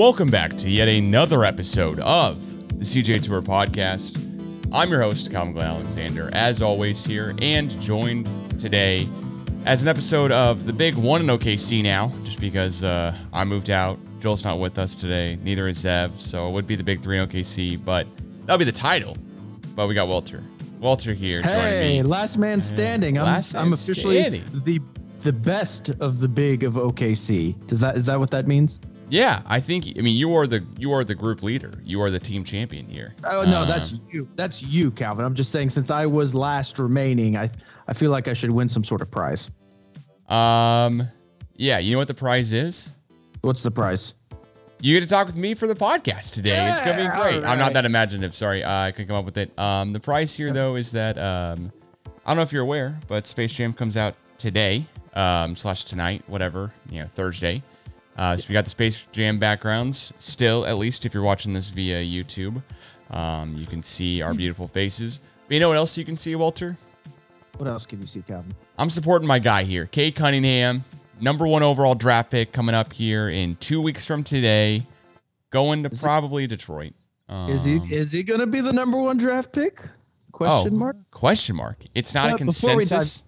Welcome back to yet another episode of the CGA Tour podcast. I'm your host, Calvin Glen Alexander, as always, here and joined today as an episode of the big one in OKC now, just because uh, I moved out. Joel's not with us today, neither is Zev, so it would be the big three in OKC, but that'll be the title. But we got Walter. Walter here joining Hey, last man standing. I'm, Last I'm officially standing. the the best of the big of OKC. Does that is that what that means? Yeah, I think. I mean, you are the you are the group leader. You are the team champion here. Oh no, Um, that's you. That's you, Calvin. I'm just saying since I was last remaining, I I feel like I should win some sort of prize. Um, yeah. You know what the prize is? What's the prize? You get to talk with me for the podcast today. it's gonna be Yeah, great. I'm not that imaginative. Sorry, uh, I couldn't come up with it. Um, the prize here though is that um, I don't know if you're aware, but Space Jam comes out today, um, slash tonight, whatever you know, Thursday. Uh, so we got the Space Jam backgrounds still, at least if you're watching this via YouTube. Um, you can see our beautiful faces. But you know what else you can see, Walter? What else can you see, Calvin? I'm supporting my guy here, Cade Cunningham, number one overall draft pick coming up here in two weeks from today, going to probably Detroit. Um, Is he is he gonna be the number one draft pick? Question oh, mark. Question mark. It's not a But dive- consensus.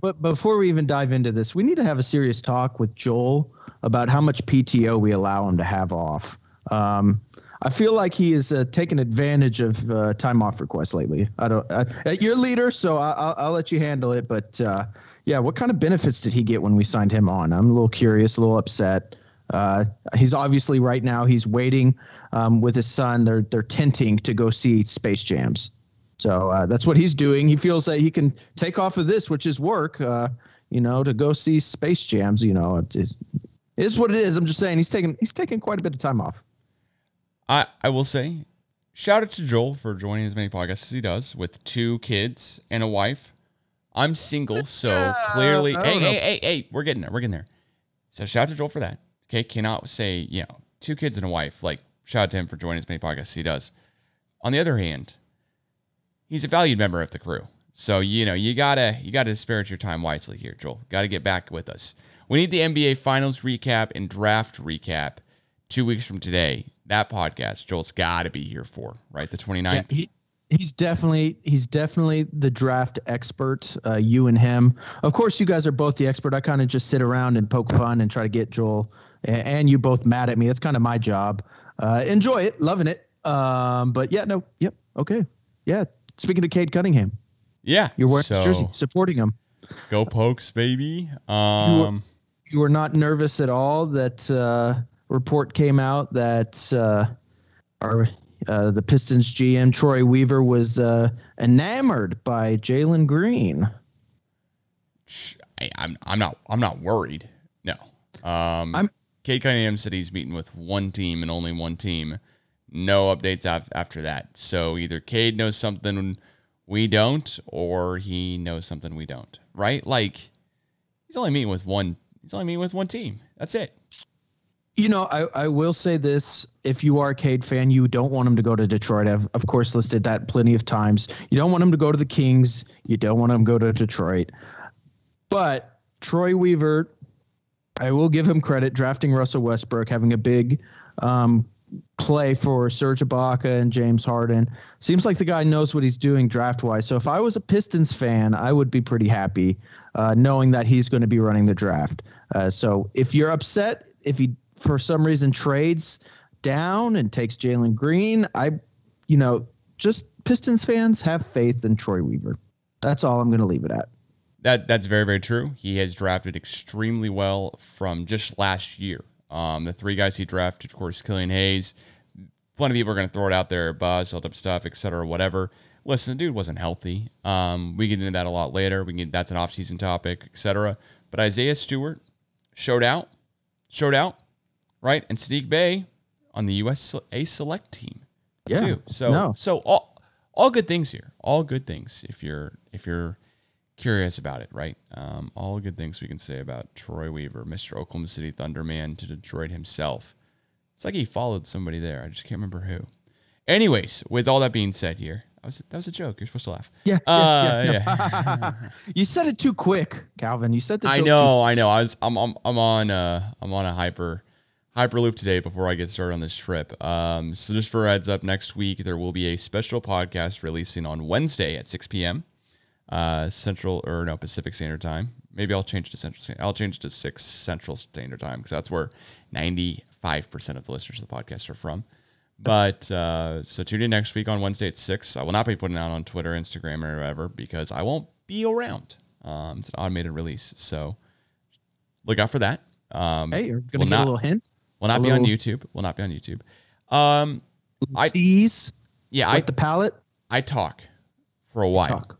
But before we even dive into this, we need to have a serious talk with Joel about how much PTO we allow him to have off. Um, I feel like he is uh, taking advantage of uh, time off requests lately. I don't. Uh, you're leader, so I, I'll, I'll let you handle it. But uh, yeah, what kind of benefits did he get when we signed him on? I'm a little curious, a little upset. Uh, he's obviously right now he's waiting um, with his son. They're they're tenting to go see Space Jams. So uh, that's what he's doing. He feels that he can take off of this, which is work, uh, you know, to go see Space Jams. You know, it is it is what it is. I'm just saying he's taking he's taking quite a bit of time off. I, I will say, shout out to Joel for joining as many podcasts as he does with two kids and a wife. I'm single, so clearly, I hey, know. hey, hey, hey, we're getting there. We're getting there. So shout out to Joel for that. Okay, cannot say, you know, two kids and a wife. Like, shout out to him for joining as many podcasts as he does. On the other hand, he's a valued member of the crew. So, you know, you gotta you gotta disparage your time wisely here, Joel. Gotta get back with us. We need the NBA finals recap and draft recap two weeks from today. That podcast, Joel's gotta be here for, right? The 29th. Yeah, he he's definitely he's definitely the draft expert. Uh, you and him, of course, you guys are both the expert. I kind of just sit around and poke fun and try to get Joel a- and you both mad at me. That's kind of my job. Uh, enjoy it, loving it. Um, but yeah, no, yep, okay, yeah. Speaking of Cade Cunningham, Yeah. you're wearing so, jersey, supporting him. Go pokes, baby. Um you were not nervous at all that uh, report came out that uh, our uh, the Pistons GM Troy Weaver was uh, enamored by Jalen Green. I, I'm I'm not I'm not worried. No. Um I'm- Cade Cunningham said he's meeting with one team and only one team. No updates af- after that. So either Cade knows something we don't, or he knows something we don't. Right? Like he's only meeting with one. He's only meeting with one team. That's it. You know, I, I will say this: if you are a Cade fan, you don't want him to go to Detroit. I've of course listed that plenty of times. You don't want him to go to the Kings. You don't want him to go to Detroit. But Troy Weaver, I will give him credit drafting Russell Westbrook, having a big um, play for Serge Ibaka and James Harden. Seems like the guy knows what he's doing draft wise. So if I was a Pistons fan, I would be pretty happy uh, knowing that he's going to be running the draft. Uh, so if you're upset, if he for some reason trades down and takes Jalen Green, I, you know, just Pistons fans have faith in Troy Weaver. That's all I'm going to leave it at. That that's very very true. He has drafted extremely well from just last year. Um, the three guys he drafted, of course, Killian Hayes. Plenty of people are going to throw it out there, buzz, held up stuff, etc., whatever. Listen, the dude wasn't healthy. Um, we get into that a lot later. We can get that's an off-season topic, etc. But Isaiah Stewart showed out, showed out, right? And Saddiq Bey on the U.S. A select team Yeah. too. So no. so all all good things here. All good things if you're if you're curious about it, right? Um, all good things we can say about Troy Weaver, Mr. Oklahoma City Thunderman to Detroit himself. It's like he followed somebody there. I just can't remember who. Anyways, with all that being said here, that was that was a joke. You're supposed to laugh. Yeah. Uh, yeah, yeah. You said it too quick, Calvin. You said the I joke know, I know. I was I'm I'm, I'm on uh I'm on a hyper Hyperloop today before I get started on this trip. Um, so just for a heads up, next week there will be a special podcast releasing on Wednesday at 6 p.m. Uh, Central or no Pacific Standard Time. Maybe I'll change to Central. I'll change to six Central Standard Time because that's where 95 percent of the listeners of the podcast are from. But uh, so tune in next week on Wednesday at six. I will not be putting out on Twitter, Instagram, or whatever because I won't be around. Um, it's an automated release, so look out for that. Um, Hey, you're gonna get not a little hint. will not a be on YouTube. Will not be on YouTube. Um, I- tease yeah, I the palette. I talk for a while Talk.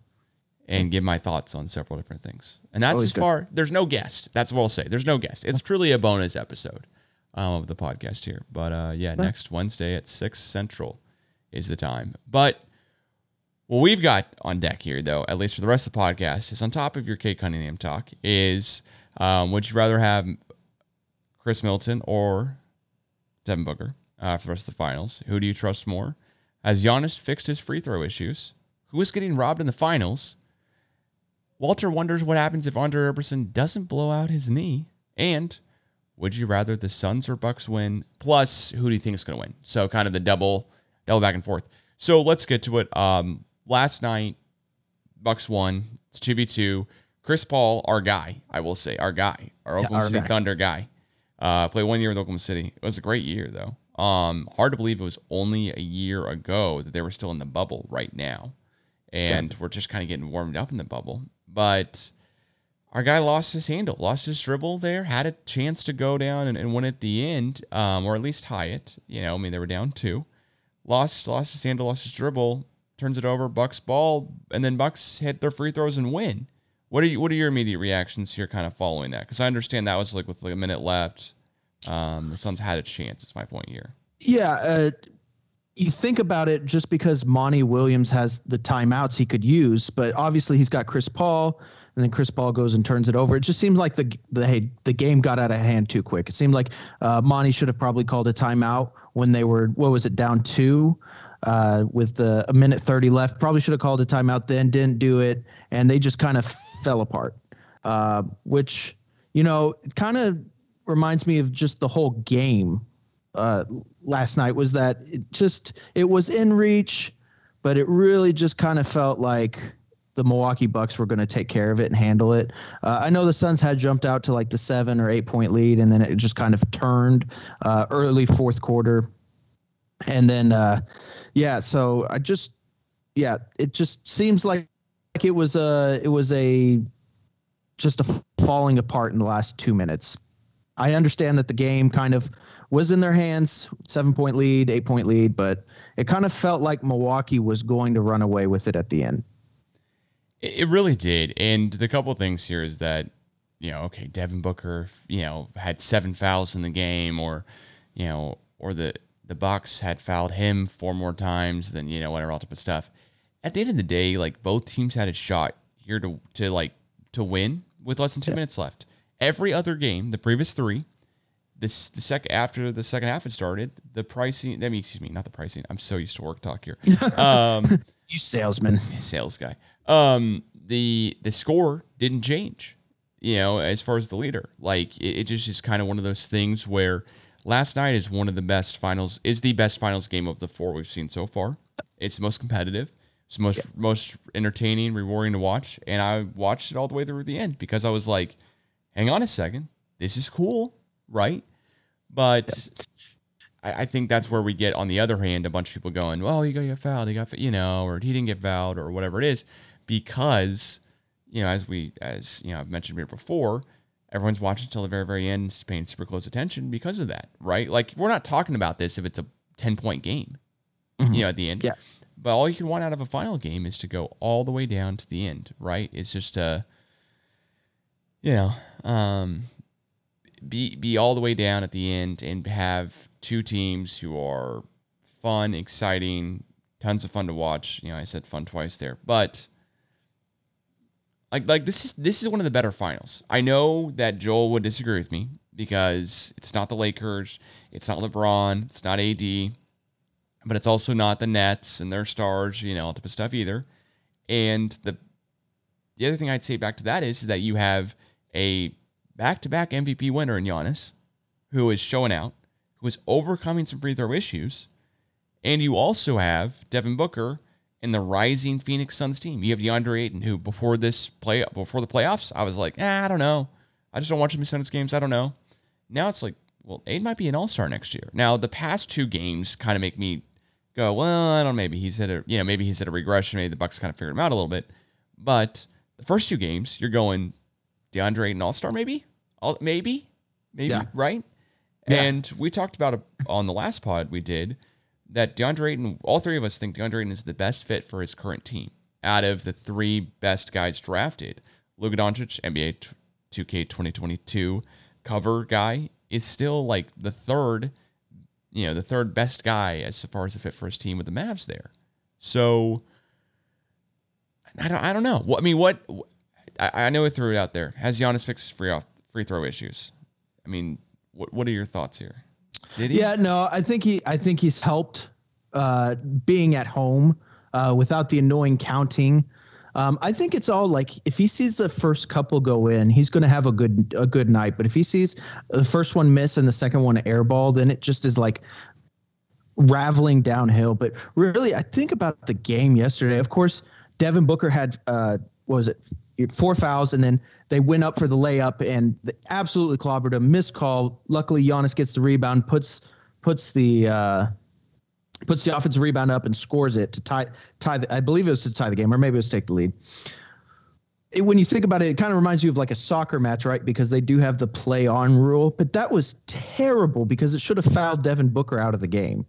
And give my thoughts on several different things, and that's Always as good. far. There's no guest. That's what I'll say. There's no guest. It's truly a bonus episode um, of the podcast here. But uh, yeah, next Wednesday at six Central is the time. But what we've got on deck here, though, at least for the rest of the podcast, is on top of your Cade Cunningham talk, is um, would you rather have Khris Middleton or Devin Booker uh, for the rest of the finals? Who do you trust more? Has Giannis fixed his free throw issues? Who is getting robbed in the finals? Walter wonders what happens if Andre Roberson doesn't blow out his knee. And would you rather the Suns or Bucks win? Plus, who do you think is going to win? So kind of the double, double back and forth. So let's get to it. Um, last night, Bucks won. It's two v two. Chris Paul, our guy, I will say, our guy, our Oklahoma our City guy. Thunder guy, uh, played one year with Oklahoma City. It was a great year though. Um, hard to believe it was only a year ago that they were still in the bubble right now, and we're just kind of getting warmed up in the bubble. But our guy lost his handle, lost his dribble there, had a chance to go down and, and win at the end, um, or at least tie it. You know, I mean, they were down two. Lost, lost his handle, lost his dribble, turns it over, Bucks ball, and then Bucks hit their free throws and win. What are you, what are your immediate reactions here, kind of following that? Because I understand that was like with like a minute left. Um, the Suns had a chance. It's my point here. Yeah, uh, you think about it just because Monty Williams has the timeouts he could use, but obviously he's got Chris Paul, and then Chris Paul goes and turns it over. It just seemed like the the hey, the game got out of hand too quick. It seemed like uh, Monty should have probably called a timeout when they were what was it down two. Uh, with the, a minute 30 left, probably should have called a timeout then, didn't do it, and they just kind of fell apart. Uh, which, you know, kind of reminds me of just the whole game uh, last night was that it just it was in reach, but it really just kind of felt like the Milwaukee Bucks were going to take care of it and handle it. Uh, I know the Suns had jumped out to like the seven or eight point lead, and then it just kind of turned uh, early fourth quarter, and then uh, yeah. So I just yeah, it just seems like, like it was a it was a just a falling apart in the last two minutes. I understand that the game kind of was in their hands, seven point lead, eight point lead, but it kind of felt like Milwaukee was going to run away with it at the end. It really did. And the couple things here is that, you know, okay, Devin Booker, you know, had seven fouls in the game, or, you know, or the the Bucks had fouled him four more times than you know whatever all type of stuff. At the end of the day, like both teams had a shot here to to like to win with less than two minutes left. Every other game, the previous three, this the second after the second half had started, the pricing. I mean, excuse me, not the pricing. I'm so used to work talk here. Um, You salesman. sales guy. Um, the the score didn't change. You know, as far as the leader, like it, it just is kind of one of those things where last night is one of the best finals, is the best finals game of the four we've seen so far. It's the most competitive. It's the most most entertaining, rewarding to watch, and I watched it all the way through the end because I was like, "Hang on a second, this is cool, right?" But I, I think that's where we get, on the other hand, a bunch of people going, well, you got fouled, you got, you know, or he didn't get fouled, or whatever it is, because, you know, as we, as you know, I've mentioned here before, everyone's watching until the very, very end, and paying super close attention because of that, right? Like, we're not talking about this if it's a 10 point game, mm-hmm. you know, at the end. Yeah. But all you can want out of a final game is to go all the way down to the end, right? It's just a, you know, um, be be all the way down at the end and have two teams who are fun, exciting, tons of fun to watch. You know, I said fun twice there, but like like this is this is one of the better finals. I know that Joel would disagree with me because it's not the Lakers, it's not LeBron, it's not AD, but it's also not the Nets and their stars, you know, all type of stuff either. And the the other thing I'd say back to that is, is that you have a back-to-back MVP winner in Giannis, who is showing out. who is overcoming some free throw issues. And you also have Devin Booker in the rising Phoenix Suns team. You have DeAndre Ayton, who before this play before the playoffs, I was like, eh, I don't know. I just don't watch the Suns games. I don't know. Now it's like, well, Ayton might be an all star next year. Now the past two games kind of make me go, well, I don't know. Maybe he's hit a you know maybe he's hit a regression. Maybe the Bucks kind of figured him out a little bit. But the first two games, you're going DeAndre Ayton all star, maybe, all, maybe, maybe, Yeah. right? Yeah. And we talked about it on the last pod we did that DeAndre Ayton, all three of us think DeAndre Ayton is the best fit for his current team out of the three best guys drafted. Luka Doncic, NBA 2K 2022 cover guy, is still like the third, you know, the third best guy as far as the fit for his team with the Mavs there. So I don't, I don't know. What I mean, what I, I know I threw it out there. Has Giannis fixed free off free throw issues? I mean, what what are your thoughts here? Did he? Yeah, no, I think he I think he's helped uh, being at home uh, without the annoying counting. Um, I think it's all like if he sees the first couple go in, he's going to have a good a good night. But if he sees the first one miss and the second one airball, then it just is like raveling downhill. But really, I think about the game yesterday. Of course, Devin Booker had uh, was it four fouls, and then they went up for the layup and they absolutely clobbered him. Missed call. Luckily, Giannis gets the rebound, puts puts the uh, puts the offensive rebound up and scores it to tie tie. The, I believe it was to tie the game, or maybe it was to take the lead. It, when you think about it, it kind of reminds you of like a soccer match, right? Because they do have the play on rule, but that was terrible because it should have fouled Devin Booker out of the game.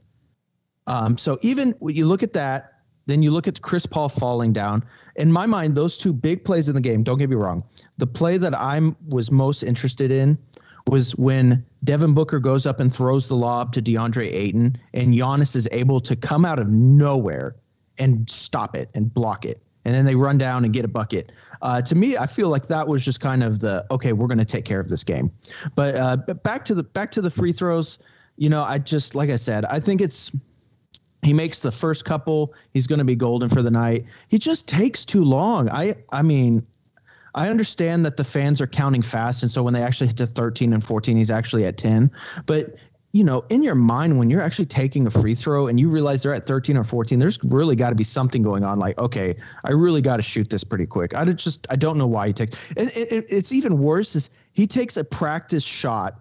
Um, so even when you look at that, then you look at Chris Paul falling down. In my mind, those two big plays in the game. Don't get me wrong. The play that I'm was most interested in was when Devin Booker goes up and throws the lob to DeAndre Ayton, and Giannis is able to come out of nowhere and stop it and block it. And then they run down and get a bucket. Uh, to me, I feel like that was just kind of the okay, we're going to take care of this game. But, uh, but back to the back to the free throws. You know, I just like I said, I think it's he makes the first couple. He's going to be golden for the night. He just takes too long. I i mean i understand that the fans are counting fast and so when they actually hit to 13 and 14 he's actually at 10 but you know in your mind when you're actually taking a free throw and you realize they're at 13 or 14 there's really got to be something going on like okay i really got to shoot this pretty quick. I just i don't know why he takes it, it, it's even worse is he takes a practice shot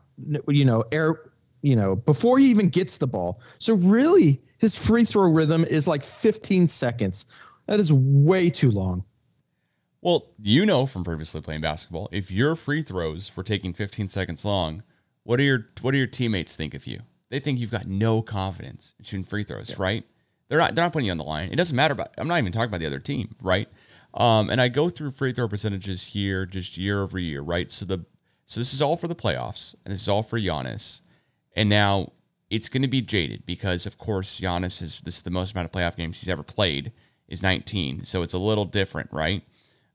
you know air you know, before he even gets the ball. So really, his free throw rhythm is like 15 seconds. That is way too long. Well, you know from previously playing basketball, if your free throws were taking 15 seconds long, what do your what do your teammates think of you? They think you've got no confidence in shooting free throws, right? They're not they're not putting you on the line. It doesn't matter about I'm not even talking about the other team, right? Um, and I go through free throw percentages here just year over year, right? So the so this is all for the playoffs, and this is all for Giannis. And now it's going to be jaded because, of course, Giannis is this is the most amount of playoff games he's ever played is 19, so it's a little different, right?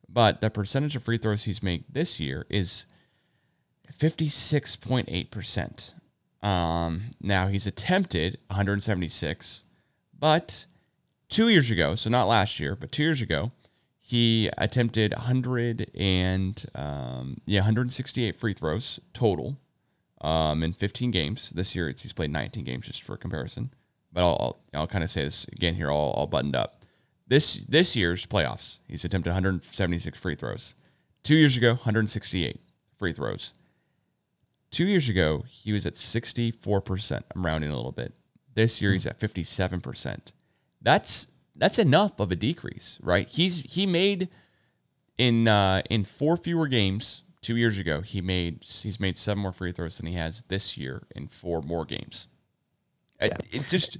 But the percentage of free throws he's made this year is 56.8%. Um, now he's attempted 176, but two years ago, so not last year, but two years ago, he attempted 100 and um, yeah 168 free throws total um, in 15 games. This year, he's played 19 games just for comparison. But I'll, I'll, I'll kind of say this again here, all, all buttoned up. This this year's playoffs, he's attempted 176 free throws. Two years ago, 168 free throws. Two years ago, he was at 64%. I'm rounding a little bit. This year, he's at 57%. That's that's enough of a decrease, right? He's he made in uh, in four fewer games two years ago, he made he's made seven more free throws than he has this year in four more games. I- It just,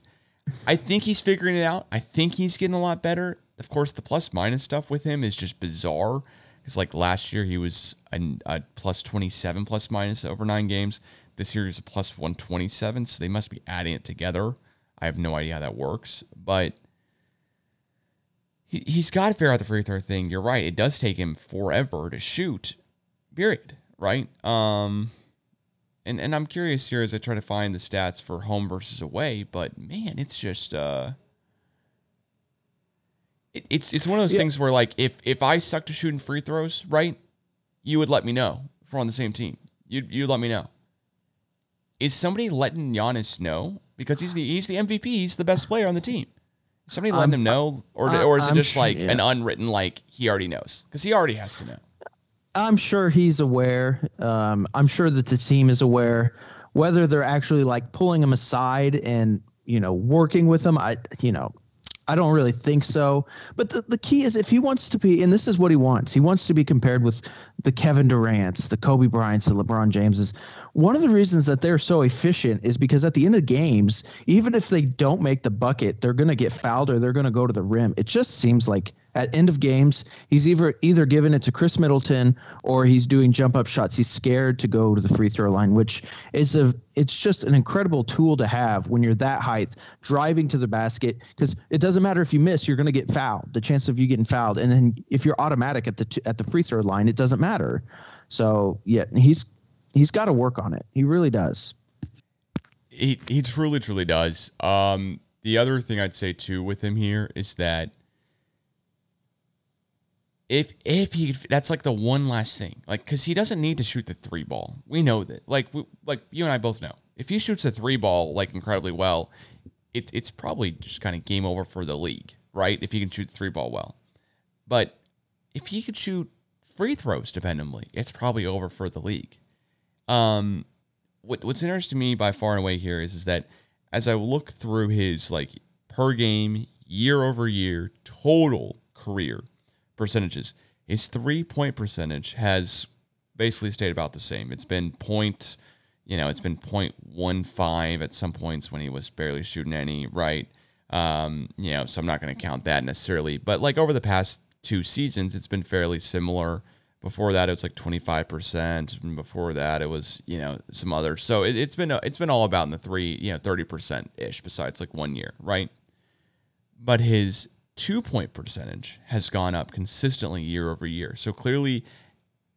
I think he's figuring it out. I think he's getting a lot better. Of course, the plus minus stuff with him is just bizarre. It's like last year he was a, a plus twenty seven plus minus over nine games. This year he's a plus one twenty seven. So they must be adding it together. I have no idea how that works, but he, he's got to figure out the free throw thing. You're right. It does take him forever to shoot period right um and and i'm curious here as i try to find the stats for home versus away but man it's just uh it, it's it's one of those Yeah. things where like if if i suck to shooting free throws right you would let me know if we're on the same team you'd you'd let me know is somebody letting Giannis know because he's the he's the MVP, he's the best player on the team. Is somebody letting him know, or I- or is it I'm just sure- like yeah. an unwritten like he already knows because he already has to know. I'm sure he's aware. Um, I'm sure that the team is aware. Whether they're actually like pulling him aside and you know working with him, I you know, I don't really think so. But the, the key is if he wants to be, and this is what he wants. He wants to be compared with the Kevin Durant's, the Kobe Bryant's, the LeBron Jameses. One of the reasons that they're so efficient is because at the end of games, even if they don't make the bucket, they're going to get fouled or they're going to go to the rim. It just seems like at end of games, he's either either giving it to Khris Middleton or he's doing jump up shots. He's scared to go to the free throw line, which is a it's just an incredible tool to have when you're that height, driving to the basket. Because it doesn't matter if you miss, you're going to get fouled. The chance of you getting fouled, and then if you're automatic at the t- at the free throw line, it doesn't matter. So yeah, he's he's got to work on it. He really does. He he truly truly does. Um, the other thing I'd say too with him here is that if if he that's like the one last thing like because he doesn't need to shoot the three ball. We know that. Like we, like you and i both know. If he shoots the three ball like incredibly well it, it's probably just kind of game over for the league right? If he can shoot the three ball well. But if he could shoot free throws dependably it's probably over for the league. Um what, what's interesting to me by far and away here is, is that as i look through his like per game year over year total career percentages. His three point percentage has basically stayed about the same. It's been point, you know, it's been point one five at some points when he was barely shooting any, right? Um, you know, so I'm not going to count that necessarily, but like over the past two seasons, it's been fairly similar. Before that, it was like 25%. And before that, it was, you know, some others. So it, it's been, it's been all about in the three, you know, 30% ish besides like one year, right? But his two point percentage has gone up consistently year over year. So clearly,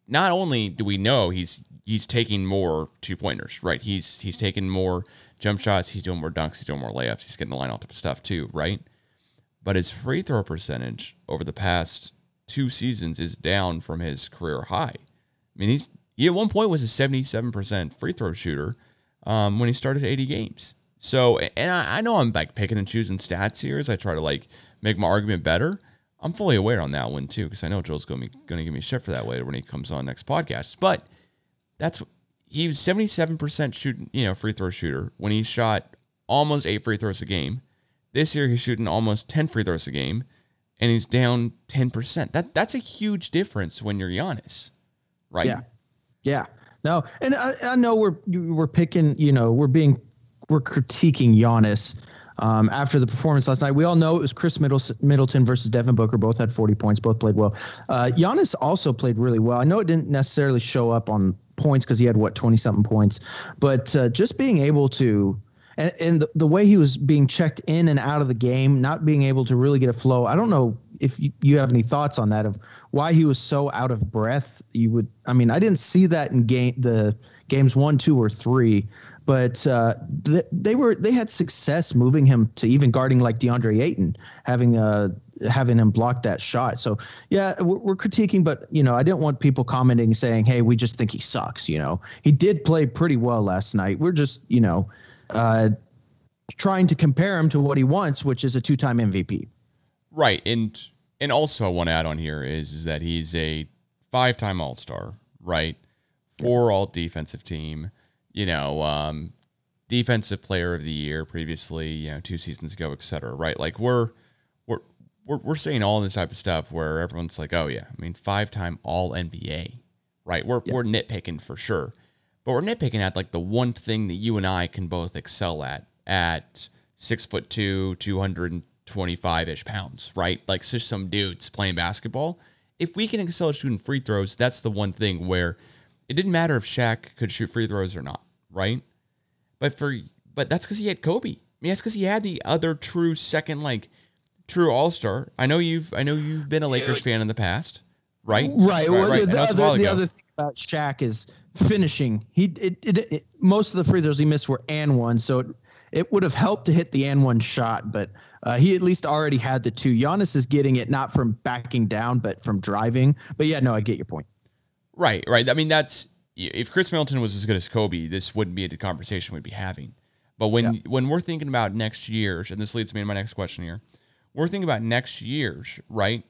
not only do we know he's he's taking more two pointers, right? He's he's taking more jump shots, he's doing more dunks, he's doing more layups, he's getting the line all type of stuff too, right? But his free throw percentage over the past two seasons is down from his career high. I mean, he's he at one point was a seventy seven percent free throw shooter um, when he started eighty games. So, and I, I know I'm like picking and choosing stats here as I try to like make my argument better. I'm fully aware on that one too because I know Joel's going to give me shit for that later when he comes on next podcast. But that's he was 77% shooting, you know, free throw shooter when he shot almost eight free throws a game. This year he's shooting almost 10 free throws a game, and he's down 10%. That that's a huge difference when you're Giannis, right? Yeah. Yeah. No, and I, I know we're we're picking, you know, we're being we're critiquing Giannis um, after the performance last night. We all know it was Khris Middleton, versus Devin Booker. Both had 40 points. Both played well. Uh, Giannis also played really well. I know it didn't necessarily show up on points because he had what 20 something points, but uh, just being able to. And, and the, the way he was being checked in and out of the game, not being able to really get a flow. I don't know if you, you have any thoughts on that of why he was so out of breath. You would, I mean, I didn't see that in game the games one, two, or three, but uh, th- they were they had success moving him to even guarding like DeAndre Ayton, having uh having him block that shot. So yeah, we're, we're critiquing, but you know, I didn't want people commenting saying, "Hey, we just think he sucks." You know, he did play pretty well last night. We're just you know. Uh, trying to compare him to what he wants, which is a two-time MVP. Right. And and also I want to add on here is is that he's a five time all star, right? Four all defensive team, you know, um, defensive player of the year previously, you know, two seasons ago, et cetera, right? Like we're we're we're we're saying all this type of stuff where everyone's like, oh yeah, I mean five time all NBA. Right. We're we're nitpicking for sure. But we're nitpicking at like the one thing that you and I can both excel at at six foot two, two hundred and twenty-five ish pounds, right? Like just some dudes playing basketball. If we can excel at shooting free throws, that's the one thing where it didn't matter if Shaq could shoot free throws or not, right? But for but that's because he had Kobe. I mean, that's because he had the other true second, like true all star. I know you've I know you've been a Lakers fan in the past, right? Right. well, right. The, I know it's a while other, the other thing about Shaq is finishing. He it, it, it most of the free throws he missed were and one, so it, it would have helped to hit the and one shot, but uh, he at least already had the two. Giannis is getting it not from backing down, but from driving. But yeah, no, I get your point. Right, right. I mean, that's if Khris Middleton was as good as Kobe, this wouldn't be a conversation we'd be having. But when when we're thinking about next year's, and this leads me to my next question here, we're thinking about next year's, right?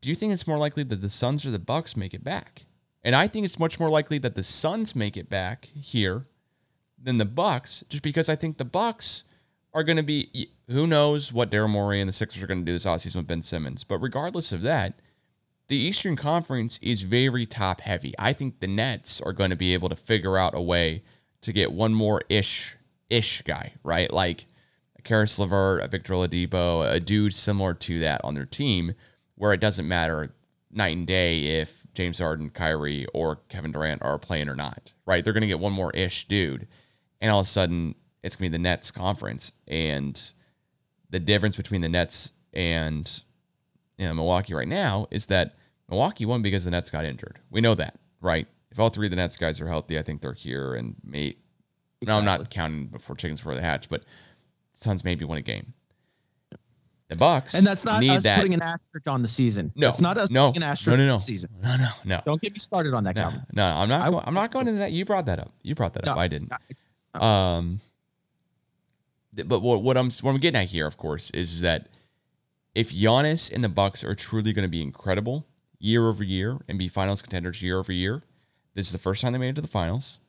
Do you think it's more likely that the Suns or the Bucks make it back? And I think it's much more likely that the Suns make it back here than the Bucks, just because I think the Bucks are going to be. Who knows what Daryl Morey and the Sixers are going to do this offseason with Ben Simmons? But regardless of that, the Eastern Conference is very top heavy. I think the Nets are going to be able to figure out a way to get one more ish ish guy, right? Like a Caris LeVert, a Victor Oladipo, a dude similar to that on their team, where it doesn't matter night and day if James Harden, Kyrie, or Kevin Durant are playing or not, right? They're going to get one more ish dude, and all of a sudden it's going to be the Nets conference, and the difference between the Nets and you know, Milwaukee right now is that Milwaukee won because the Nets got injured. We know that, right? If all three of the Nets guys are healthy, I think they're here and may. Exactly. No, I'm not counting before chickens before the hatch, but Suns maybe win a game. The Bucks and that's not us that. putting an asterisk on the season. No, it's not us no, putting an asterisk no, no, no. on the season. No, no, no. Don't get me started on that. No, no I'm not. I, I'm not going into that. You brought that up. You brought that no, up. I didn't. No, um, but what, what I'm what I'm getting at here, of course, is that if Giannis and the Bucks are truly going to be incredible year over year and be finals contenders year over year, this is the first time they made it to the finals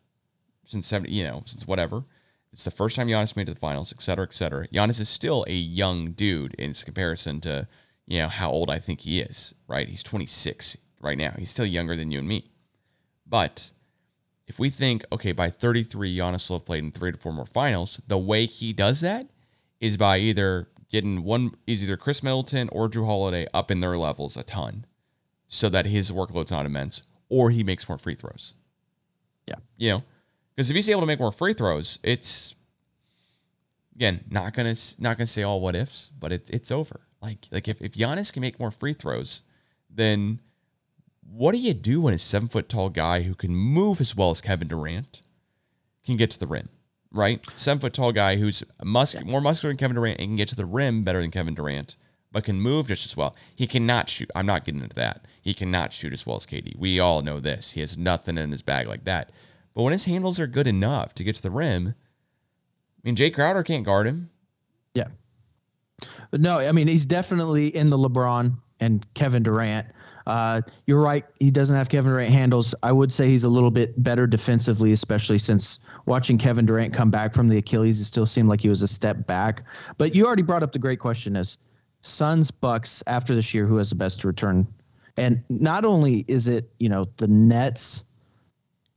since 70, you know, since whatever. It's the first time Giannis made it to the finals, et cetera, et cetera. Giannis is still a young dude in comparison to, you know, how old I think he is, right? He's 26 right now. He's still younger than you and me. But if we think, okay, by 33, Giannis will have played in three to four more finals, the way he does that is by either getting one is either Khris Middleton or Jrue Holiday up in their levels a ton so that his workload's not immense, or he makes more free throws. Yeah. You know, because if he's able to make more free throws, it's again not gonna not gonna say all what ifs, but it's it's over. Like like if, if Giannis can make more free throws, then what do you do when a seven foot tall guy who can move as well as Kevin Durant can get to the rim? Right? Seven foot tall guy who's mus- yeah. more muscular than Kevin Durant and can get to the rim better than Kevin Durant, but can move just as well. He cannot shoot. I'm not getting into that. He cannot shoot as well as KD. We all know this. He has nothing in his bag like that. But when his handles are good enough to get to the rim, I mean, Jae Crowder can't guard him. Yeah. But no, I mean, he's definitely in the LeBron and Kevin Durant. Uh, you're right. He doesn't have Kevin Durant handles. I would say he's a little bit better defensively, especially since watching Kevin Durant come back from the Achilles, it still seemed like he was a step back. But you already brought up the great question: is Suns Bucks after this year, who has the best return? And not only is it you know the Nets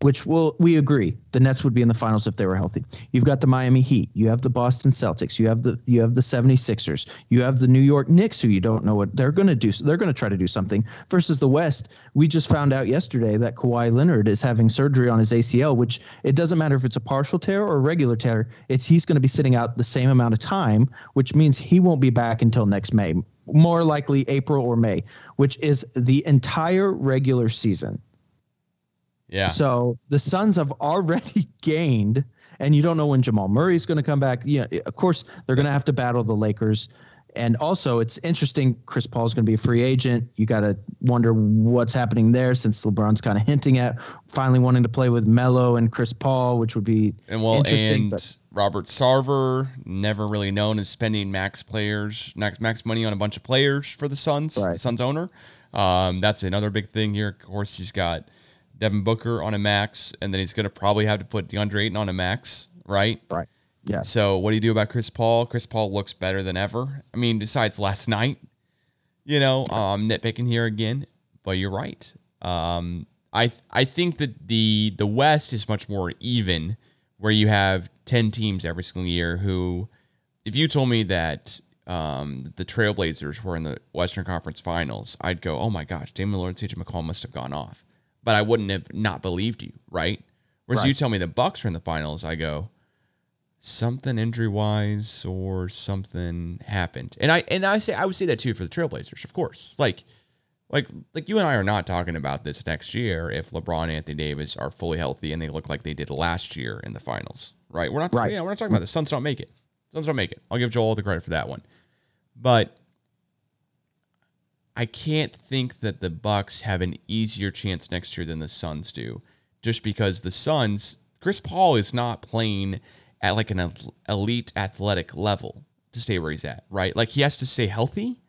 which will we agree the Nets would be in the finals if they were healthy. You've got the Miami Heat, you have the Boston Celtics, you have the you have the 76ers, you have the New York Knicks who you don't know what they're going to do. So they're going to try to do something versus the West. We just found out yesterday that Kawhi Leonard is having surgery on his ACL, which it doesn't matter if it's a partial tear or a regular tear. It's he's going to be sitting out the same amount of time, which means he won't be back until next May, more likely April or May, which is the entire regular season. Yeah. So the Suns have already gained, and you don't know when Jamal Murray is going to come back. Yeah, of course they're going to have to battle the Lakers. And also, it's interesting. Chris Paul is going to be a free agent. You got to wonder what's happening there, since LeBron's kind of hinting at finally wanting to play with Melo and Chris Paul, which would be and well, and but. Robert Sarver, never really known as spending max players, max max money on a bunch of players for the Suns, right. the Suns owner. Um, that's another big thing here. Of course, he's got Devin Booker on a max, and then he's going to probably have to put DeAndre Ayton on a max, right? Right. Yeah. So what do you do about Chris Paul? Chris Paul looks better than ever. I mean, besides last night, you know, um, nitpicking here again, but you're right. Um, I I think that the the West is much more even, where you have ten teams every single year. Who, if you told me that um, the Trailblazers were in the Western Conference Finals, I'd go, oh my gosh, Damian Lillard, CJ McCollum must have gone off but I wouldn't have not believed you, right? Whereas right. you tell me the Bucks are in the finals, I go something injury wise or something happened, and I and I say I would say that too for the Trailblazers, of course. Like, like like you and I are not talking about this next year if LeBron and Anthony Davis are fully healthy and they look like they did last year in the finals, right? We're not right. Yeah, we're not talking about the Suns don't make it. Suns don't make it. I'll give Joel all the credit for that one, but I can't think that the Bucks have an easier chance next year than the Suns do just because the Suns, Chris Paul is not playing at like an elite athletic level to stay where he's at, right? Like he has to stay healthy,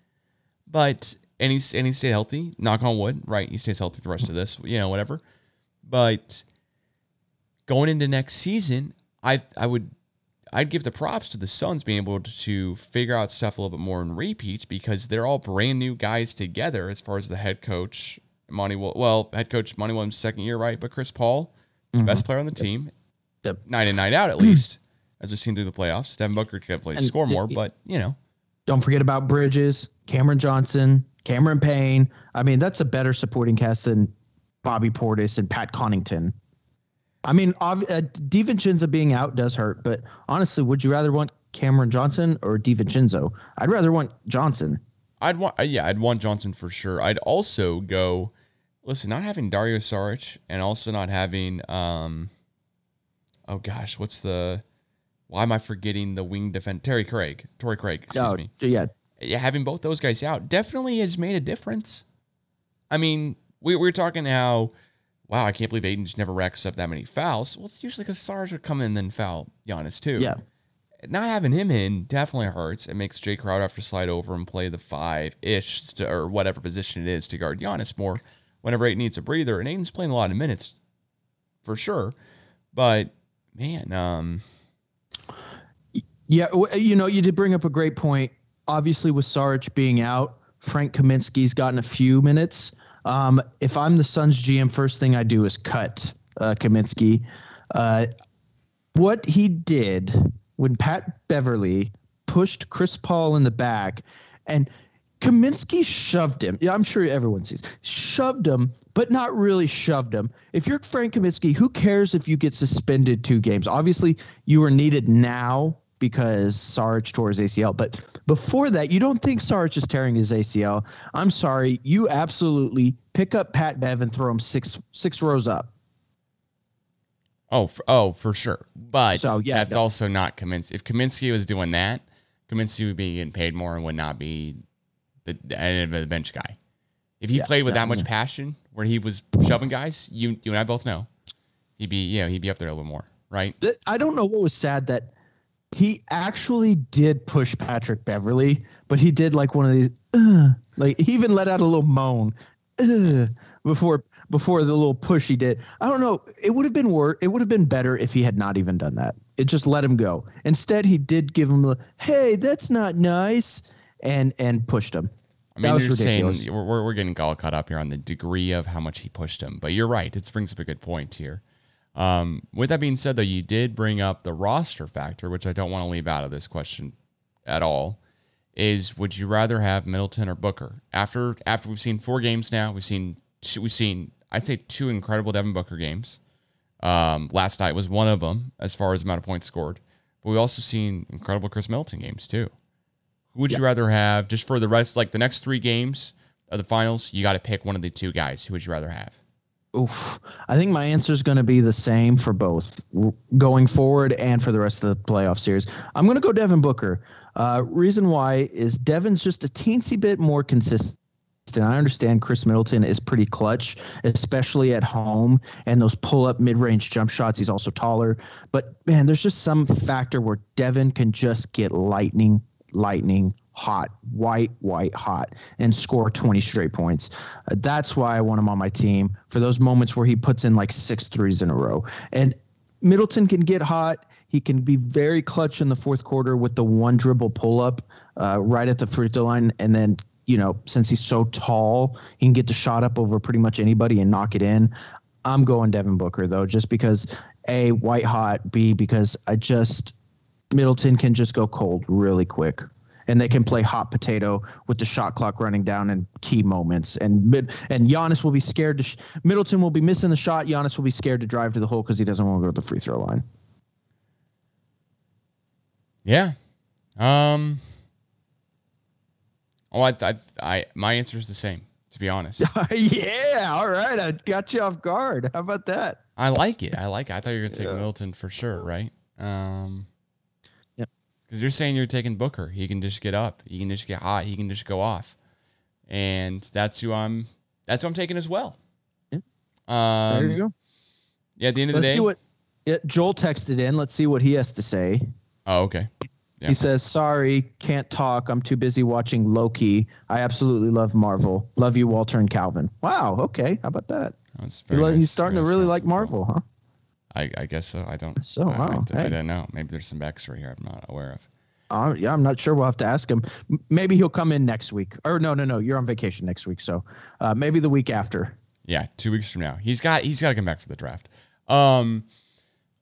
but and he's and he stayed healthy. Knock on wood, right? He stays healthy the rest of this, you know, whatever. But going into next season, I I would I'd give the props to the Suns being able to figure out stuff a little bit more in repeats because they're all brand new guys together as far as the head coach Monty well head coach Monty Williams second year right, but Chris Paul, mm-hmm. best player on the team, yep. night in night out at least as we've seen through the playoffs. Devin Booker can play and score more, but you know. Don't forget about Bridges, Cameron Johnson, Cameron Payne. I mean, that's a better supporting cast than Bobby Portis and Pat Connaughton. I mean, uh, DiVincenzo being out does hurt, but honestly, would you rather want Cameron Johnson or DiVincenzo? I'd rather want Johnson. I'd want, uh, yeah, I'd want Johnson for sure. I'd also go, listen, not having Dario Saric and also not having, um, oh gosh, what's the, why am I forgetting the wing defense? Terry Craig, Torrey Craig, excuse oh, me. Yeah. Yeah, having both those guys out definitely has made a difference. I mean, we, we were talking how wow, I can't believe Ayton's never racks up that many fouls. Well, it's usually because Sarge would come in and then foul Giannis too. Yeah. Not having him in definitely hurts. It makes Jae Crowder have to slide over and play the five ish or whatever position it is to guard Giannis more whenever Ayton needs a breather. And Ayton's playing a lot of minutes for sure. But man, um, yeah, you know, you did bring up a great point. Obviously, with Sarge being out, Frank Kaminsky's gotten a few minutes. Um, if I'm the Suns GM, first thing I do is cut uh, Kaminsky. Uh, what he did when Pat Beverley pushed Chris Paul in the back and Kaminsky shoved him. Yeah, I'm sure everyone sees. Shoved him, but not really shoved him. If you're Frank Kaminsky, who cares if you get suspended two games? Obviously, you are needed now because Sarge tore his ACL. But before that, you don't think Sarge is tearing his ACL. I'm sorry. You absolutely pick up Pat Bev and throw him six six rows up. Oh, for, oh, for sure. But so, yeah, that's no. also not Kaminsky. If Kaminsky was doing that, Kaminsky would be getting paid more and would not be the, the uh, bench guy. If he yeah, played with that, that much passion, where he was shoving guys, you you and I both know, he'd be yeah he'd be up there a little more, right? I don't know what was sad that he actually did push Patrick Beverley, but he did like one of these, uh, like he even let out a little moan uh, before before the little push he did. I don't know. It would have been worse. It would have been better if he had not even done that. It just let him go. Instead, he did give him the, hey, that's not nice, and and pushed him. I mean, you're ridiculous. saying we're, we're getting all caught up here on the degree of how much he pushed him, but you're right. It brings up a good point here. Um, with that being said, though, you did bring up the roster factor, which I don't want to leave out of this question at all. Is would you rather have Middleton or Booker? After after we've seen four games now, we've seen we've seen I'd say two incredible Devin Booker games. Um, last night was one of them as far as amount of points scored, but we also seen incredible Khris Middleton games too. Who would you rather have just for the rest, like the next three games of the finals? You got to pick one of the two guys. Who would you rather have? Oof. I think my answer is going to be the same for both going forward and for the rest of the playoff series. I'm going to go Devin Booker. Uh, reason why is Devin's just a teensy bit more consistent. I understand Khris Middleton is pretty clutch, especially at home, and those pull up mid range jump shots. He's also taller. But man, there's just some factor where Devin can just get lightning, lightning hot, white, white hot, and score 20 straight points. Uh, that's why I want him on my team for those moments where he puts in like six threes in a row. And Middleton can get hot. He can be very clutch in the fourth quarter with the one dribble pull up uh, right at the free throw line. And then, you know, since he's so tall, he can get the shot up over pretty much anybody and knock it in. I'm going Devin Booker, though, just because A, white hot, B, because I just, Middleton can just go cold really quick and they can play hot potato with the shot clock running down in key moments. And mid and Giannis will be scared to sh- Middleton will be missing the shot. Giannis will be scared to drive to the hole because he doesn't want to go to the free throw line. Yeah. Um. Oh, I, I, I, my answer is the same. To be honest. yeah. All right. I got you off guard. How about that? I like it. I like it. I thought you were gonna take yeah. Middleton for sure. Right. Um. Because you're saying you're taking Booker. He can just get up. He can just get hot. He can just go off. And that's who I'm that's who I'm taking as well. Yeah. Um, there you go. Yeah, at the end of Let's the day. see what yeah, Joel texted in. Let's see what he has to say. oh, okay. Yeah. He says, "Sorry, can't talk. I'm too busy watching Loki. I absolutely love Marvel. Love you, Walter and Calvin. Wow. Okay. How about that? That's very li- nice- He's starting to really like Marvel, huh? I, I guess so. I don't. So, I, I, wow, I hey. don't know. Maybe there's some backstory here I'm not aware of. Uh, yeah, I'm not sure. We'll have to ask him. M- Maybe he'll come in next week. Or no, no, no. You're on vacation next week, so uh, maybe the week after. Yeah, two weeks from now. He's got he's got to come back for the draft. Um,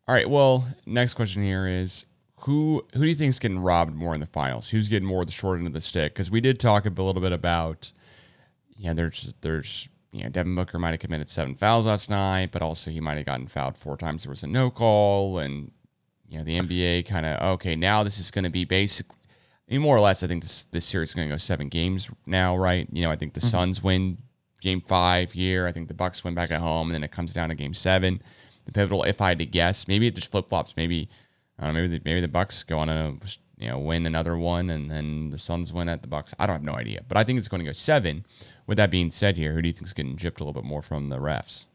all right. Well, next question here is who who do you think is getting robbed more in the finals? Who's getting more of the short end of the stick? Because we did talk a little bit about, yeah, there's there's you know Devin Booker might have committed seven fouls last night, but also he might have gotten fouled four times. There was a no call, and you know the NBA kind of okay now this is going to be basically. I mean, more or less, I think this this series is going to go seven games now, right? You know, I think the mm-hmm. Suns win game five here. I think the Bucks win back at home, and then it comes down to game seven. The pivotal, if I had to guess, maybe it just flip flops. Maybe I don't know. Maybe the, maybe the Bucks go on a you know win another one, and then the Suns win at the Bucks. I don't have no idea, but I think it's going to go seven. With that being said, here, who do you think is getting gypped a little bit more from the refs?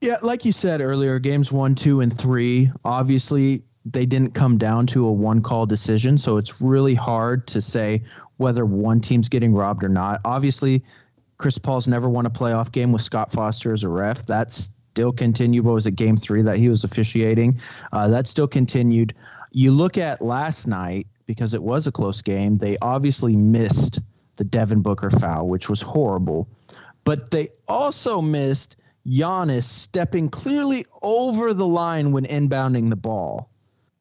Yeah, like you said earlier, games one, two, and three, obviously they didn't come down to a one call decision. So it's really hard to say whether one team's getting robbed or not. Obviously, Chris Paul's never won a playoff game with Scott Foster as a ref. That's still continued. What was it, game three that he was officiating? Uh, that still continued. You look at last night, because it was a close game, they obviously missed the Devin Booker foul, which was horrible. But they also missed Giannis stepping clearly over the line when inbounding the ball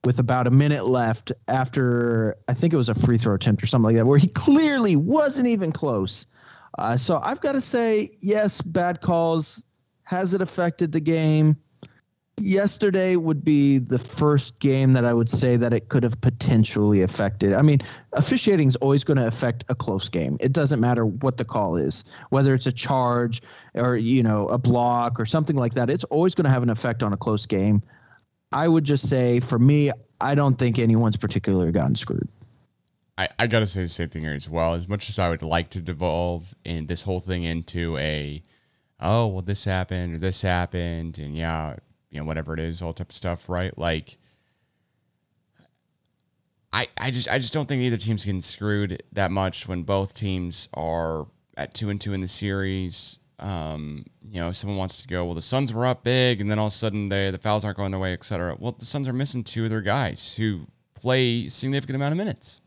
with about a minute left after I think it was a free throw attempt or something like that, where he clearly wasn't even close. Uh, so I've got to say, yes, bad calls. Has it affected the game? Yesterday would be the first game that I would say that it could have potentially affected. I mean, officiating is always going to affect a close game. It doesn't matter what the call is, whether it's a charge or you know a block or something like that. It's always going to have an effect on a close game. I would just say, for me, I don't think anyone's particularly gotten screwed. I, I gotta say the same thing here as well. As much as I would like to devolve in this whole thing into a, oh well, this happened or this happened, and yeah, you know whatever it is, all type of stuff, right? Like, I I just I just don't think either team's getting screwed that much when both teams are at two and two in the series. Um, you know, someone wants to go, well, the Suns were up big, and then all of a sudden they the fouls aren't going their way, et cetera. Well, the Suns are missing two of their guys who play significant amount of minutes.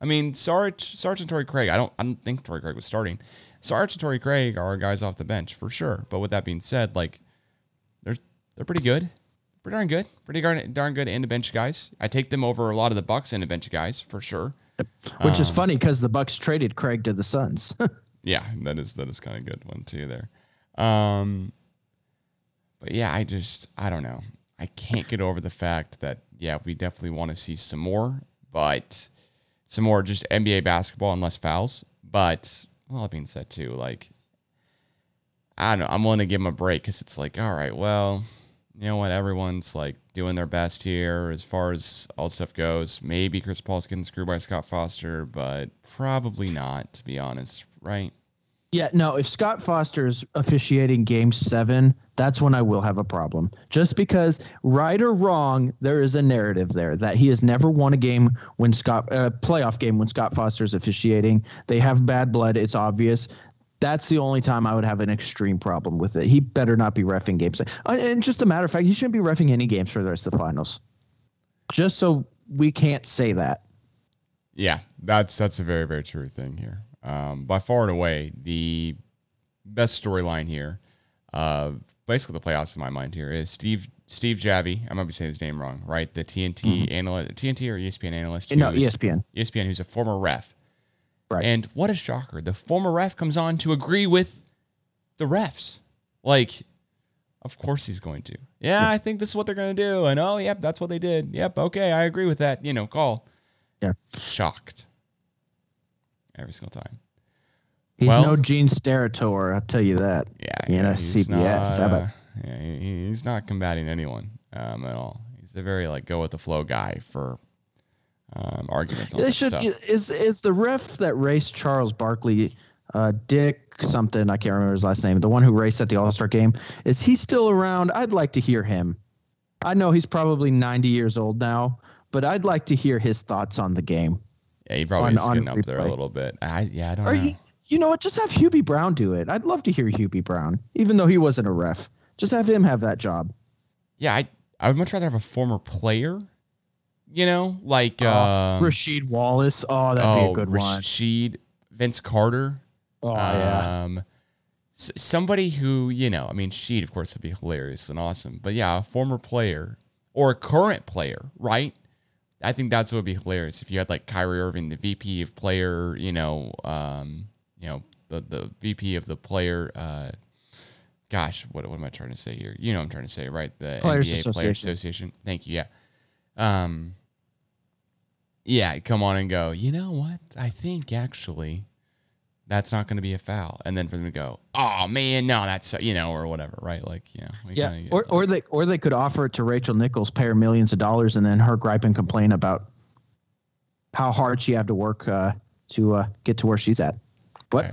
I mean, Sarge, Sarge and Torrey Craig. I don't, I don't think Torrey Craig was starting. Sarge and Torrey Craig are guys off the bench for sure. But with that being said, like, they're pretty good, pretty darn good, pretty darn darn good in the bench guys. I take them over a lot of the Bucks in the bench guys for sure. Which is funny because the Bucks traded Craig to the Suns. Yeah, that is that is kind of good one too there. Um, but yeah, I just I don't know. I can't get over the fact that yeah, we definitely want to see some more, but some more just NBA basketball and less fouls. But well, that being said too, like I don't know, I'm willing to give them a break because it's like, all right, well, you know what, everyone's like doing their best here as far as all stuff goes. Maybe Chris Paul's getting screwed by Scott Foster, but probably not, to be honest, right? Yeah, no, if Scott Foster is officiating game seven, that's when I will have a problem. Just because, right or wrong, there is a narrative there that he has never won a game when Scott, uh, playoff game when Scott Foster is officiating. They have bad blood. It's obvious. That's the only time I would have an extreme problem with it. He better not be refing games. Uh, And just a matter of fact, he shouldn't be refing any games for the rest of the finals. Just so we can't say that. Yeah, that's that's a very very true thing here. Um, by far and away, the best storyline here, uh, basically the playoffs in my mind here is Steve Steve Javie. I might be saying his name wrong, right? The TNT analyst, TNT or ESPN analyst. No, ESPN. ESPN, who's a former ref. Right. And what a shocker! The former ref comes on to agree with the refs. Like, of course he's going to. Yeah, I think this is what they're going to do. And oh, yep, that's what they did. Yep, okay, I agree with that. You know, call. Yeah. Shocked. Every single time. He's Well- no Gene Steratore, I'll tell you that. Yeah. You know, he's CBS. Not, uh, yeah, he, he's not combating anyone um, at all. He's a very like go with the flow guy for um, arguments on They should is is the ref that raced Charles Barkley uh, Dick something. I can't remember his last name. The one who raced at the All Star game. Is he still around? I'd like to hear him. I know he's probably 90 years old now, but I'd like to hear his thoughts on the game. Yeah, he probably On- is on up there a little bit. I yeah, I don't Or know. he, you know what? Just have Hubie Brown do it. I'd love to hear Hubie Brown, even though he wasn't a ref. Just have him have that job. yeah, I I would much rather have a former player. You know, like Oh, um, Rasheed Wallace. Oh, that'd be oh, a good one. Rasheed, Vince Carter. Oh yeah. Um, s- somebody who you know, I mean, Sheed, of course, would be hilarious and awesome. But yeah, a former player or a current player, right? I think that's what would be hilarious if you had like Kyrie Irving, the VP of player, you know, um, you know, the the VP of the player. Uh, gosh, what what am I trying to say here? You know, what I'm trying to say, right? The Players NBA Players Association. Association. Thank you. Yeah. Um. Yeah, come on and go. You know what? I think actually that's not going to be a foul, and then for them to go, oh man, no, that's you know, or whatever, right? Like, you know, we Yeah, or like- or they or they could offer it to Rachel Nichols, pay her millions of dollars, and then her gripe and complain about how hard she had to work uh, to uh, get to where she's at. What? Uh,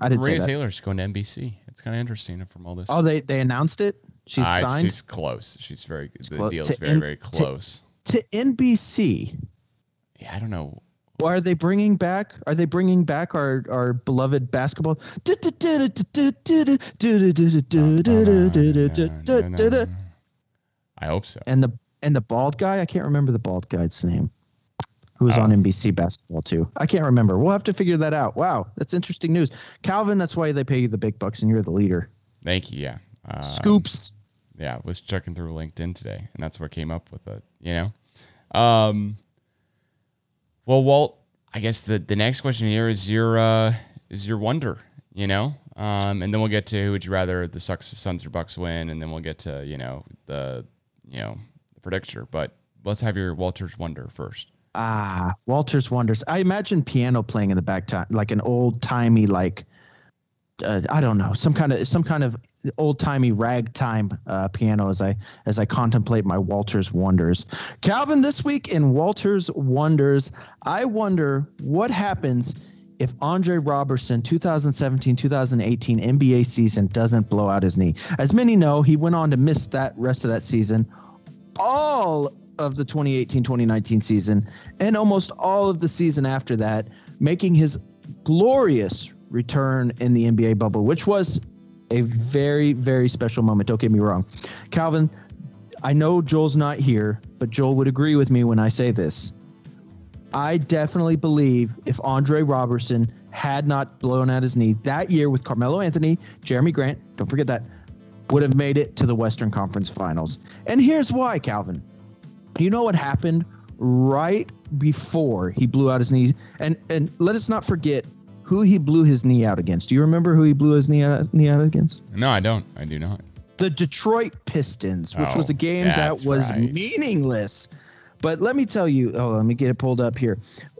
I didn't say Maria that. Taylor's going to NBC. It's kind of interesting from all this. Oh, they they announced it. She's it's- signed She's close. She's very. the close. deal's To very N- very to- close. to NBC. Yeah, I don't know. Are they bringing back? Are they bringing back our our beloved basketball? I hope so. And the and the bald guy, I can't remember the bald guy's name. Who was on Oh. NBC basketball too? I can't remember. We'll have to figure that out. Wow, that's interesting news. Calvin, that's why they pay you the big bucks and you're the leader. Thank you. Yeah. Um, Scoops. yeah, was checking through LinkedIn today, and that's what came up with it. You know, um, well, Walt, I guess the the next question here is your uh, is your wonder. You know, um, and then we'll get to who would you rather the Sucks, Suns or Bucks win, and then we'll get to you know the you know the predictor. But let's have your Walter's wonder first. Ah, Walter's Wonders. I imagine piano playing in the back time, like an old timey, like uh, I don't know, some kind of some kind of old timey ragtime uh, piano as I as I contemplate my Walter's Wonders. Calvin, this week in Walter's Wonders, I wonder what happens if Andre Roberson 2017-2018 NBA season doesn't blow out his knee. As many know, he went on to miss that rest of that season all of the 2018-2019 season and almost all of the season after that, making his glorious return in the NBA bubble, which was a very, very special moment. Don't get me wrong. Calvin, I know Joel's not here, but Joel would agree with me when I say this. I definitely believe if Andre Roberson had not blown out his knee that year with Carmelo Anthony, Jerami Grant, don't forget that, would have made it to the Western Conference Finals. And here's why, Calvin. You know what happened right before he blew out his knees? And and let us not forget who he blew his knee out against. Do you remember who he blew his knee out, knee out against? No, I don't. I do not. the Detroit Pistons, which was Oh, a game that was right. meaningless. But let me tell you, oh, let me get it pulled up here.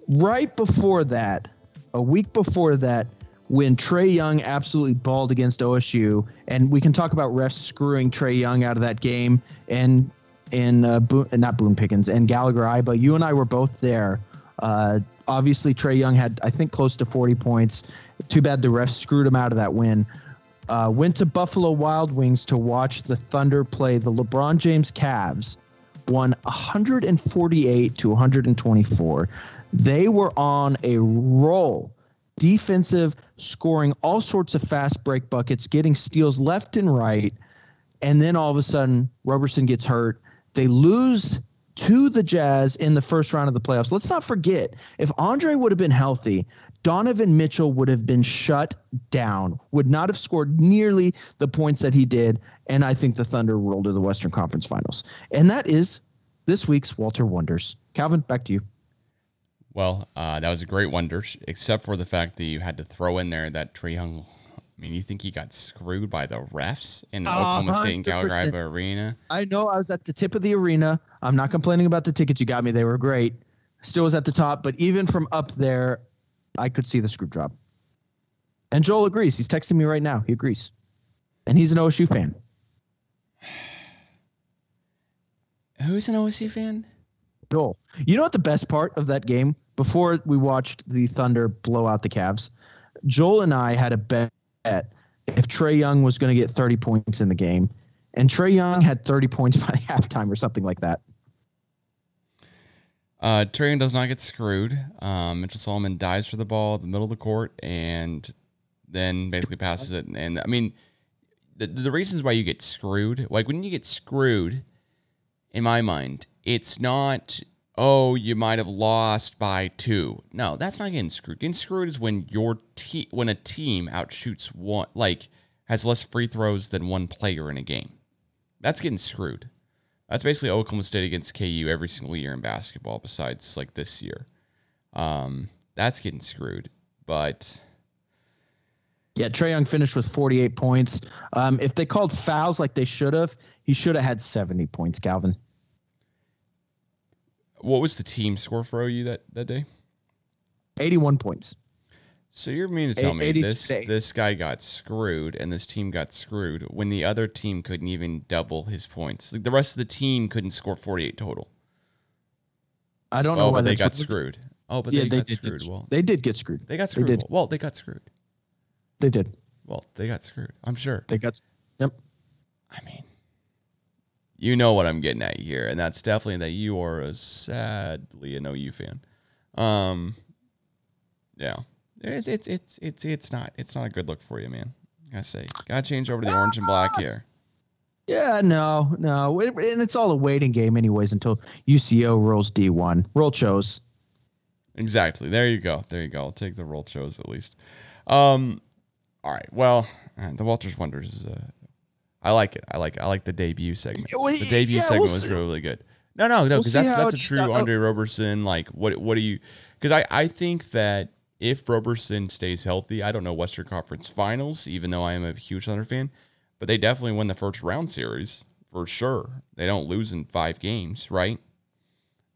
Right before that, a week before that, when Trae Young absolutely balled against OSU, and we can talk about refs screwing Trae Young out of that game, and and uh, Boone, not Boone Pickens and Gallagher-Iba, but you and I were both there. Uh, obviously, Trae Young had I think close to 40 points. Too bad the refs screwed him out of that win uh, went to Buffalo Wild Wings to watch the Thunder play the LeBron James Cavs, won 148 to 124. They were on a roll, defensive, scoring all sorts of fast break buckets, getting steals left and right. And then all of a sudden, Roberson gets hurt. They lose to the Jazz in the first round of the playoffs. Let's not forget, if Andre would have been healthy, Donovan Mitchell would have been shut down, would not have scored nearly the points that he did. And I think the Thunder rolled to the Western Conference Finals. And that is this week's Walter Wonders. Calvin, back to you. Well, uh, that was a great wonder, except for the fact that you had to throw in there that Trae Young. I mean, you think he got screwed by the refs in the A Oklahoma State and Gallagher Arena? I know I was at the tip of the arena. I'm not complaining about the tickets you got me. They were great. Still was at the top, but even from up there, I could see the screw drop. And Joel agrees. He's texting me right now. He agrees. And he's an OSU fan. Who's an OSU fan? Joel. You know what the best part of that game before we watched the Thunder blow out the Cavs? Joel and I had a bet if Trae Young was going to get 30 points in the game, and Trae Young had 30 points by halftime or something like that. Uh, Trae Young does not get screwed. Um, Mitchell Solomon dives for the ball at the middle of the court and then basically passes it. And I mean, the, the reasons why you get screwed, like when you get screwed, in my mind, it's not, oh, you might have lost by two. No, that's not getting screwed. Getting screwed is when your team, when a team outshoots one, like has less free throws than one player in a game. That's getting screwed. That's basically Oklahoma State against KU every single year in basketball, besides like this year. Um, that's getting screwed. But yeah, Trae Young finished with 48 points. Um, if they called fouls like they should have, he should have had 70 points, Calvin. What was the team score for OU that, that day? 81 points. So you're mean to tell me this this guy got screwed and this team got screwed when the other team couldn't even double his points. Like the rest of the team couldn't score 48 total. I don't know oh, why but they got screwed. Oh, but yeah, they, they got did screwed. Get, well, they did get screwed. They got screwed. They did. Well, they got screwed. They did. Well, they got screwed. I'm sure. They got. Yep. I mean, you know what I'm getting at here, and that's definitely that you are a sadly an OU fan. Um, yeah. It's it's it's it's it's not it's not a good look for you, man. I say, gotta change over to the orange and black here. Yeah, no, no, it, and it's all a waiting game, anyways, until UCO rolls D one. Roll Chos. Exactly. There you go. There you go. I'll take the roll Chos at least. Um, all right. Well, the Walters Wonders is. Uh, I like it. I like. I like the debut segment. The debut yeah, segment we'll was really good. No, no, no, because we'll that's that's a true Andre Roberson. Like, what what do you? Because I I think that if Roberson stays healthy, I don't know Western Conference Finals, even though I am a huge Thunder fan, but they definitely win the first round series for sure. They don't lose in five games, right?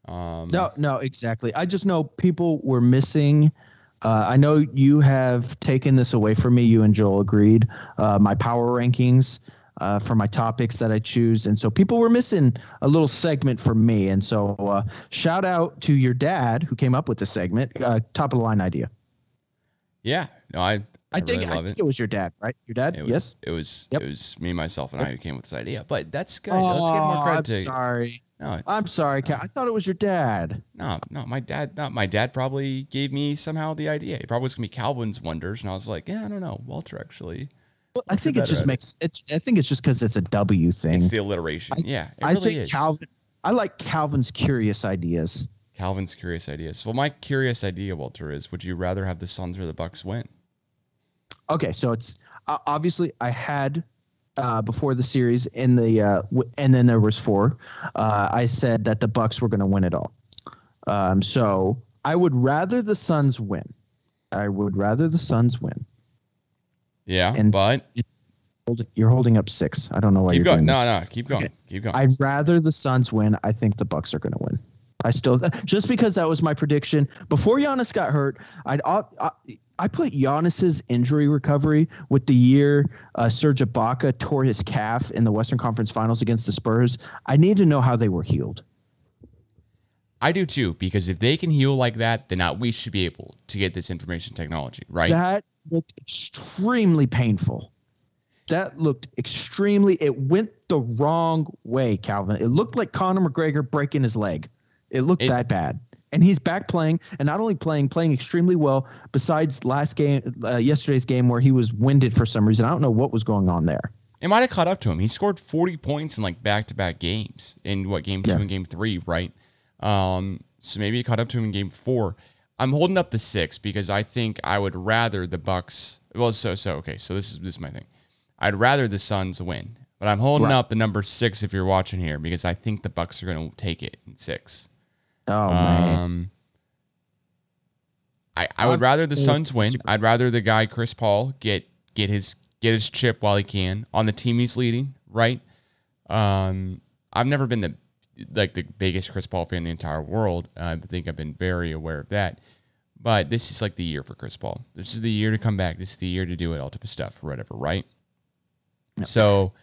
Um, no, no, exactly. I just know people were missing. Uh, I know you have taken this away from me. You and Joel agreed. Uh, my power rankings uh, for my topics that I choose. And so people were missing a little segment from me. And so uh, shout out to your dad who came up with the segment. Uh, top of the line idea. Yeah, no, I. I, I think really I think it. it. was your dad, right? Your dad, it was, yes. It was. Yep. It was me, myself, and yep. I who came with this idea. But that's good. Oh, Let's give more credit. I'm sorry. No, I'm sorry, no. I thought it was your dad. No, no, my dad. Not my dad. Probably gave me somehow the idea. It probably was gonna be Calvin's Wonders, and I was like, yeah, I don't know. Walter actually. Well, I think it just makes it. I think it's just because it's a W thing. It's the alliteration. I, yeah, I really think is. Calvin. I like Calvin's curious ideas. Calvin's curious ideas. Well, my curious idea, Walter, is: Would you rather have the Suns or the Bucks win? Okay, so it's uh, obviously I had uh, before the series in the uh, w- and then there was four. Uh, I said that the Bucks were going to win it all. Um, so I would rather the Suns win. I would rather the Suns win. Yeah, and but you're holding up six. I don't know why. Keep you're going. No, no, keep going. Okay. Keep going. I'd rather the Suns win. I think the Bucks are going to win. I still just because that was my prediction before Giannis got hurt. I'd I, I put Giannis's injury recovery with the year uh, Serge Ibaka tore his calf in the Western Conference Finals against the Spurs. I need to know how they were healed. I do too, because if they can heal like that, then we should be able to get this information technology, right? That looked extremely painful. That looked extremely. It went the wrong way, Calvin. It looked like Conor McGregor breaking his leg. It looked it, that bad. And he's back playing, and not only playing, playing extremely well. Besides last game, uh, yesterday's game where he was winded for some reason. I don't know what was going on there. It might have caught up to him. He scored 40 points in like back to back games in what game two yeah. and game three, right? Um, so maybe it caught up to him in game four. I'm holding up the six because I think I would rather the Bucks. Well, so so okay. So this is this is my thing. I'd rather the Suns win, but I'm holding right. up the number six if you're watching here because I think the Bucks are going to take it in six. Oh man. Um, I, I would rather the Suns win. I'd rather the guy Chris Paul get get his get his chip while he can on the team he's leading. Right. Um, I've never been the like the biggest Chris Paul fan in the entire world. I think I've been very aware of that. But this is like the year for Chris Paul. This is the year to come back. This is the year to do it, all type of stuff whatever, right? So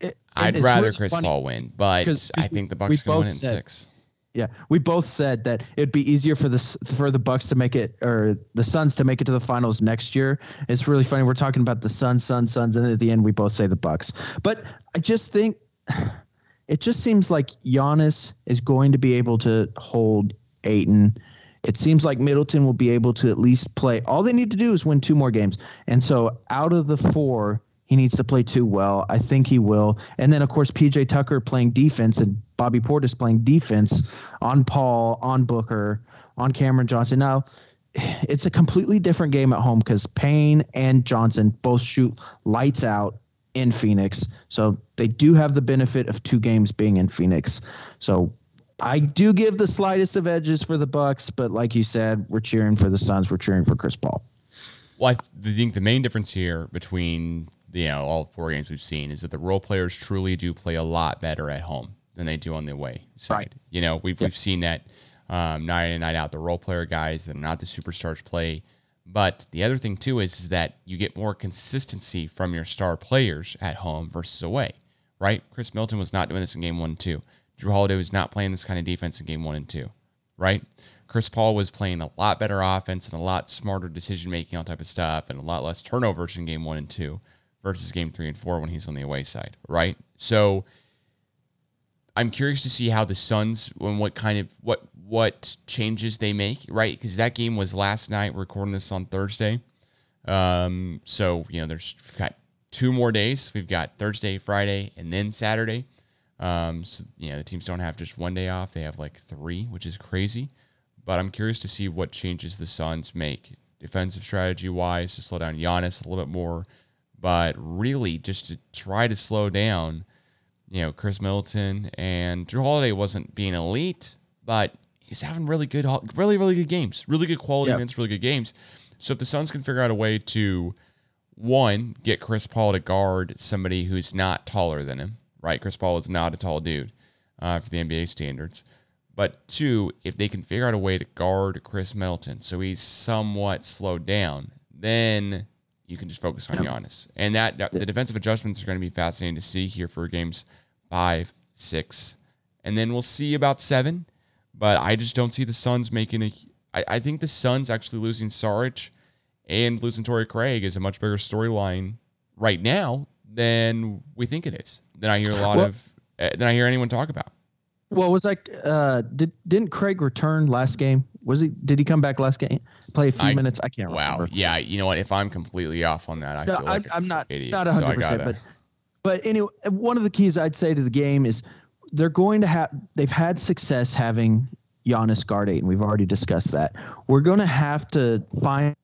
it, I'd rather really Chris Paul win, but I think the Bucks can win in said, six. Yeah, we both said that it'd be easier for the for the Bucks to make it or the Suns to make it to the finals next year. It's really funny. We're talking about the Suns, Suns, Suns, and at the end we both say the Bucks. But I just think it just seems like Giannis is going to be able to hold Ayton. It seems like Middleton will be able to at least play. All they need to do is win two more games, and so out of the four, he needs to play two well. I think he will. And then, of course, PJ Tucker playing defense and Bobby Portis playing defense on Paul, on Booker, on Cameron Johnson. Now, it's a completely different game at home because Payne and Johnson both shoot lights out in Phoenix. So they do have the benefit of two games being in Phoenix. So I do give the slightest of edges for the Bucks, but like you said, we're cheering for the Suns. We're cheering for Chris Paul. Well, I think the main difference here between you know all four games we've seen is that the role players truly do play a lot better at home than they do on the away side. Right. You know, we've yep. we've seen that um, night in night out. The role player guys that are not the superstars play. But the other thing too is, that you get more consistency from your star players at home versus away. Right? Khris Middleton was not doing this in game one and two. Jrue Holiday was not playing this kind of defense in game one and two. Right? Chris Paul was playing a lot better offense and a lot smarter decision making, all type of stuff, and a lot less turnovers in game one and two versus game three and four when he's on the away side, right? So I'm curious to see how the Suns and what kind of what what changes they make, right? Because that game was last night. We're recording this on Thursday, um, so you know there's got two more days. We've got Thursday, Friday, and then Saturday. Um, so you know the teams don't have just one day off; they have like three, which is crazy. But I'm curious to see what changes the Suns make defensive strategy wise to slow down Giannis a little bit more but really just to try to slow down, you know, Khris Middleton and Jrue Holiday wasn't being elite, but he's having really good, really, really good games, really good quality yep. minutes, really good games. So if the Suns can figure out a way to, one, get Chris Paul to guard somebody who's not taller than him, right? Chris Paul is not a tall dude uh, for the NBA standards. But two, if they can figure out a way to guard Khris Middleton so he's somewhat slowed down, then you can just focus on yeah. Giannis. And that, that the defensive adjustments are going to be fascinating to see here for games five, six, and then we'll see about seven. But I just don't see the Suns making a. I, I think the Suns actually losing Saric and losing Torrey Craig is a much bigger storyline right now than we think it is. Than I hear a lot well, of. Uh, than I hear anyone talk about. Well, was like uh, did didn't Craig return last game? Was he? Did he come back last game? Play a few I, minutes? I can't wow. remember. Wow. Yeah, you know what? If I'm completely off on that, I no, feel like I, am not idiot, not 100. So percent But but anyway, one of the keys I'd say to the game is they're going to have. They've had success having Giannis guard eight, and we've already discussed that. We're going to have to find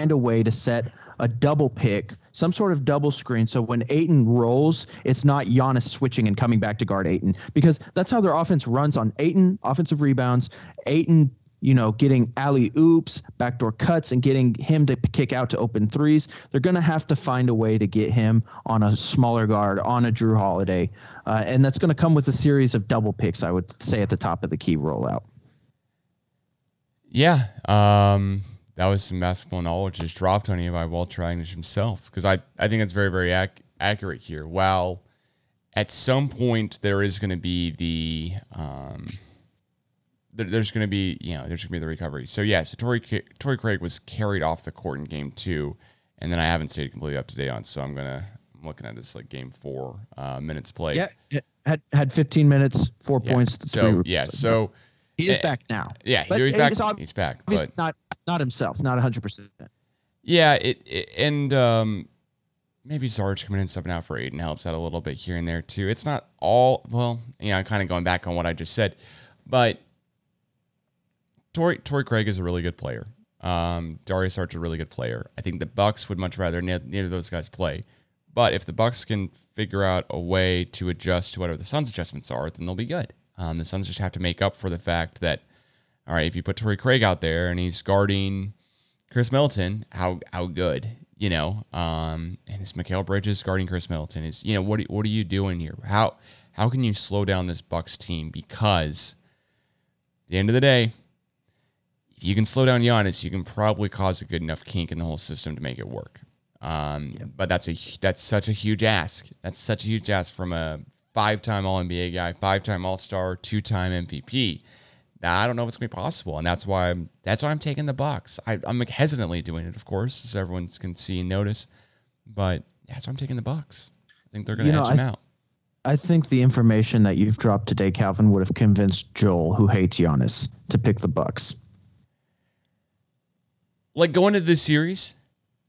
a way to set a double pick, some sort of double screen. So when Ayton rolls, it's not Giannis switching and coming back to guard Ayton because that's how their offense runs on Ayton offensive rebounds. Ayton, you know, getting alley oops, backdoor cuts, and getting him to kick out to open threes. They're going to have to find a way to get him on a smaller guard, on a Jrue Holiday. Uh, and that's going to come with a series of double picks, I would say, at the top of the key rollout. Yeah. Um, that was some basketball knowledge just dropped on you by Walter Agnitsch himself. Because I, I think it's very, very ac- accurate here. While at some point there is going to be the, um, there's going to be, you know, there's going to be the recovery. So, yeah, so Torrey, Torrey Craig was carried off the court in game two. And then I haven't stayed completely up to date on, so I'm going to, I'm looking at this like game four uh, minutes played. Yeah, had had 15 minutes, four yeah. points. So yeah, so he is uh, back now. Yeah, but he's back. He's back. But not not himself, not 100. percent Yeah, it, it and um, maybe Sarge coming in subbing out for Ayton helps out a little bit here and there too. It's not all well. Yeah, I'm kind of going back on what I just said, but Torrey Torrey Craig is a really good player. Um, Dario Saric is a really good player. I think the Bucks would much rather neither of those guys play. But if the Bucks can figure out a way to adjust to whatever the Suns' adjustments are, then they'll be good. Um, the Suns just have to make up for the fact that, all right, if you put Torrey Craig out there and he's guarding Khris Middleton, how how good, you know? Um, and it's Mikal Bridges guarding Khris Middleton. Is you know what what are you doing here? How how can you slow down this Bucks team? Because at the end of the day, if you can slow down Giannis, you can probably cause a good enough kink in the whole system to make it work. Um. But that's a that's such a huge ask. That's such a huge ask from a five time All NBA guy, five time All Star, two time MVP. Now, I don't know if it's gonna be possible, and that's why I'm that's why I'm taking the Bucks. I, I'm hesitantly doing it, of course, as everyone can see and notice, but that's why I'm taking the Bucks. I think they're gonna You know, edge them I- out. I think the information that you've dropped today, Calvin, would have convinced Joel, who hates Giannis, to pick the Bucks. Like going into this series,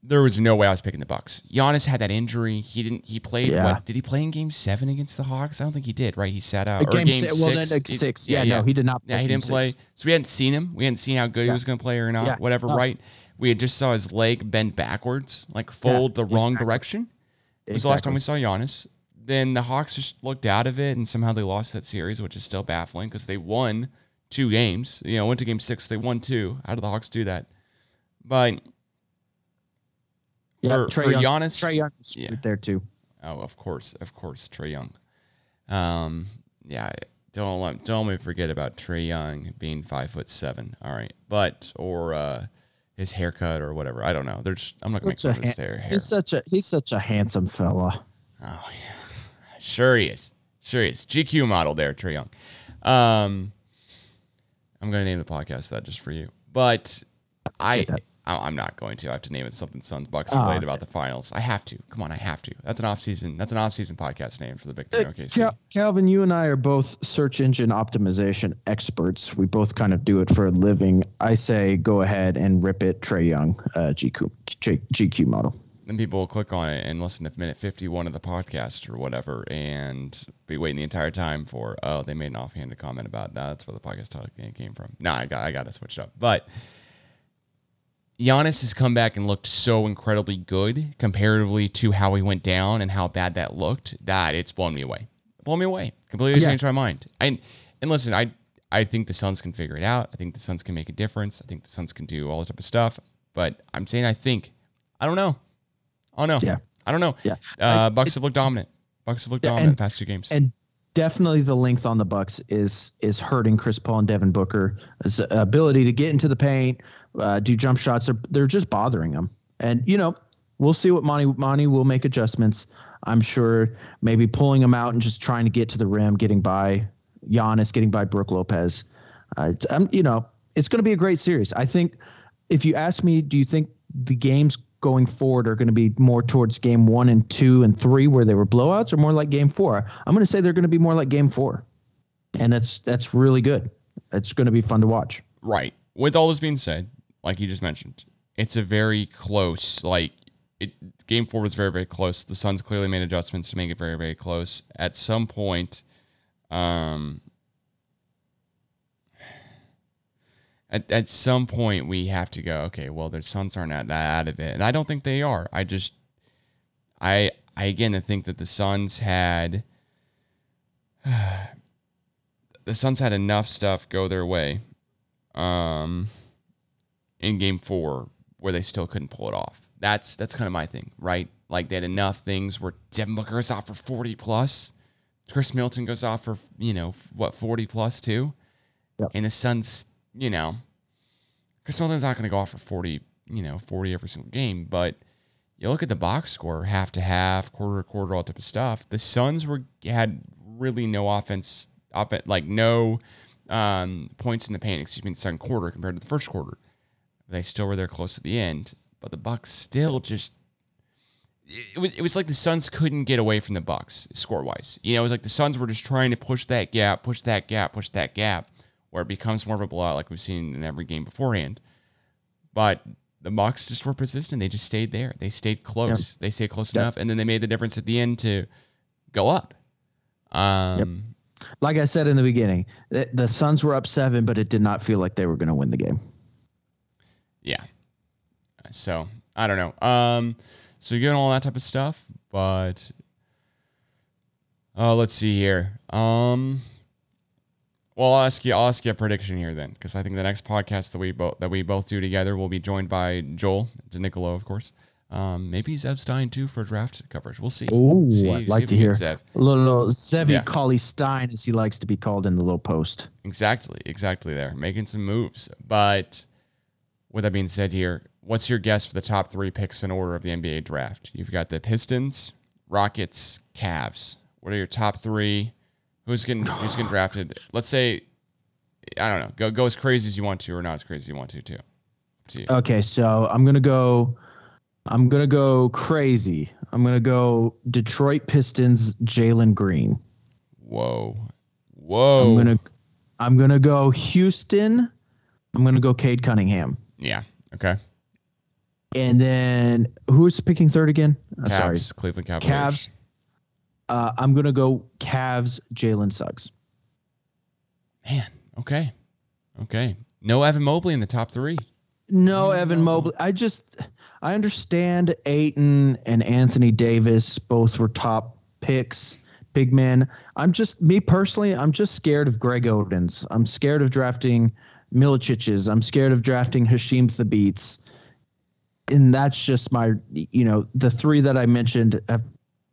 there was no way I was picking the Bucks. Giannis had that injury. He didn't. He played. Yeah. What did he play in Game Seven against the Hawks? I don't think he did. Right? He sat out. Game game si- six. well, then, like, six. Yeah, no, he did not Yeah, he didn't play. six. So we hadn't seen him. We hadn't seen how good he was going to play or not. Yeah. Whatever. No. Right? We had just saw his leg bend backwards, like fold the wrong exactly. direction. It was the last time we saw Giannis. Then the Hawks just looked out of it, and somehow they lost that series, which is still baffling because they won two games. You know, went to Game Six, they won two. How did the Hawks do that? But Yeah, for, Trey for Young, Giannis, Trae Young was yeah. there too. Oh, of course, of course, Trae Young. Um, yeah, don't let don't let me forget about Trae Young being five foot seven. All right, but or uh, his haircut or whatever. I don't know. There's I'm not Such fun of his hair. He's such a he's such a handsome fella. Oh yeah, sure he is. Sure he is. GQ model there, Trae Young. Um, I'm gonna name the podcast that just for you, but I. I- I'm not going to. I have to name it something Suns Bucks Oh, related okay. about the finals. I have to. Come on, I have to. That's an off season. That's an off season podcast name for the Big Ten OKC. Cal- Calvin, you and I are both search engine optimization experts. We both kind of do it for a living. I say go ahead and rip it, Trae Young, uh, GQ, GQ model. then people will click on it and listen to minute 51 of the podcast or whatever and be waiting the entire time for oh they made an offhanded comment about that that's where the podcast title came from nah i got i got to switch it up but Giannis has come back and looked so incredibly good comparatively to how he went down and how bad that looked that it's blown me away blown me away completely Yeah. changed my mind and and listen i i think the suns can figure it out i think the suns can make a difference i think the suns can do all this type of stuff but i'm saying i think i don't know Oh no. Yeah. I don't know. Yeah. Uh, Bucks have looked dominant. Bucks have looked Yeah, dominant and- the past two games. And definitely the length on the Bucks is is hurting Chris Paul and Devin Booker's ability to get into the paint, uh, do jump shots, They're, they're just bothering him. And you know, we'll see what Monty Monty will make adjustments. I'm sure maybe pulling him out and just trying to get to the rim, getting by Giannis, getting by Brooke Lopez. Uh, um, you know, it's going to be a great series. I think if you ask me, do you think the games going forward are going to be more towards game one and two and three where they were blowouts or more like game four? I'm going to say they're going to be more like game four. And that's that's really good. It's going to be fun to watch. right. With all this being said, like you just mentioned, it's a very close. Like it, game four was very very close. The Suns clearly made adjustments to make it very very close. At some point, um, at, at some point we have to go. Okay, well the Suns aren't that out of it, and I don't think they are. I just, I I again I think that the Suns had. the Suns had enough stuff go their way um, in game four where they still couldn't pull it off. That's that's kind of my thing, right? Like they had enough things where Devin Booker goes off for 40 plus. Khris Middleton goes off for, you know, what, 40 plus too? Yep. And the Suns, you know, Khris Middleton's not going to go off for 40, you know, 40 every single game, but you look at the box score, half to half, quarter to quarter, all type of stuff. The Suns were had really no offense, offense like no um, points in the paint. Excuse me, the second quarter compared to the first quarter. They still were there close to the end, but the Bucks still just. It was, it was like the Suns couldn't get away from the Bucks score wise. You know, it was like the Suns were just trying to push that gap, push that gap, push that gap, where it becomes more of a blowout like we've seen in every game beforehand. But the Bucks just were persistent. They just stayed there. They stayed close. They stayed close Yep. enough, and then they made the difference at the end to go up. Um, Like I said in the beginning, the, the Suns were up seven, but it did not feel like they were going to win the game. Yeah. So I don't know. Um, so you're getting all that type of stuff, but uh, let's see here. Um, well, I'll ask you. I'll ask you a prediction here then, because I think the next podcast that we both that we both do together will be joined by Joel DeNicolo, of course. Um, maybe Zev Stein too for draft coverage. We'll see. Oh, See- I'd see like to hear get Zev. a little, little Zevi Yeah. Collie Stein, as he likes to be called in the low post. Exactly, exactly there. Making some moves. But with that being said here, what's your guess for the top three picks in order of the NBA draft? You've got the Pistons, Rockets, Cavs. What are your top three? Who's getting who's getting drafted? Let's say I don't know. Go go as crazy as you want to, or not as crazy as you want to, too. To. Okay, so I'm gonna go. I'm gonna go crazy. I'm gonna go Detroit Pistons. Jalen Green. Whoa, whoa. I'm gonna. I'm gonna go Houston. I'm gonna go Cade Cunningham. yeah. Okay. And then who's picking third again? I'm sorry. Cleveland Cavaliers. Cavs. Uh, I'm gonna go Cavs. Jalen Suggs. Man. Okay. Okay. No Evan Mobley in the top three. No, Evan Mobley. I just I understand Ayton and Anthony Davis both were top picks, big men. I'm just me personally. I'm just scared of Greg Oden's. I'm scared of drafting Milicic's. I'm scared of drafting Hasheem Thabeets. And that's just my, you know, the three that I mentioned have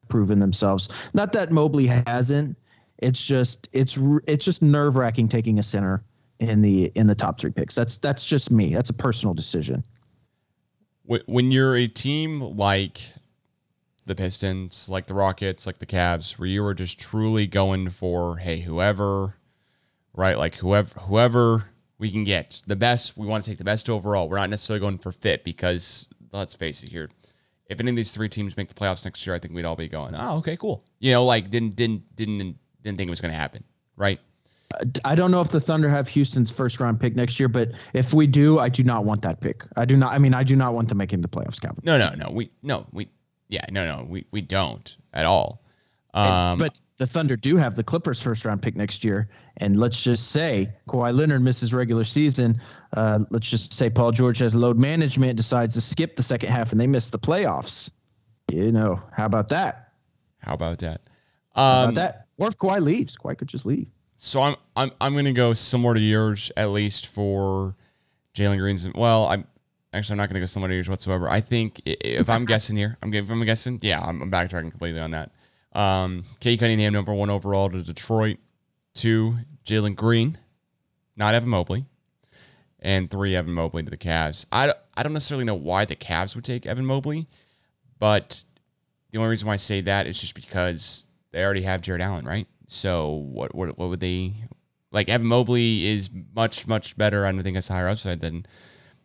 proven themselves. Not that Mobley hasn't. It's just it's it's just nerve wracking taking a center in the in the top three picks. That's that's just me. That's a personal decision. When you're a team like the Pistons, like the Rockets, like the Cavs, where you are just truly going for, hey, whoever, right? Like whoever, whoever we can get the best. We want to take the best overall. We're not necessarily going for fit because let's face it here. If any of these three teams make the playoffs next year, I think we'd all be going, oh, okay, cool. You know, like didn't didn't didn't didn't think it was going to happen, right? I don't know if the Thunder have Houston's first round pick next year, but if we do, I do not want that pick. I do not. I mean, I do not want to make him the playoffs, Calvin. No, no, no. We no, we yeah, no, no, we we don't at all. Um, but the Thunder do have the Clippers first round pick next year, and let's just say Kawhi Leonard misses regular season. Uh, let's just say Paul George has load management, decides to skip the second half, and they miss the playoffs. You know, how about that? how about that? How Um, about that? Or if Kawhi leaves, Kawhi could just leave. So I'm I'm I'm gonna go similar to yours at least for Jalen Green's. Well, I'm actually I'm not gonna go similar to yours whatsoever. I think if I'm guessing here, I'm if I'm guessing, yeah, I'm, I'm backtracking completely on that. Um, Cade Cunningham number one overall to Detroit, two Jalen Green, not Evan Mobley, and three Evan Mobley to the Cavs. I I don't necessarily know why the Cavs would take Evan Mobley, but the only reason why I say that is just because they already have Jarrett Allen, right? So what what what would they like? Evan Mobley is much much better. I don't think it's higher upside than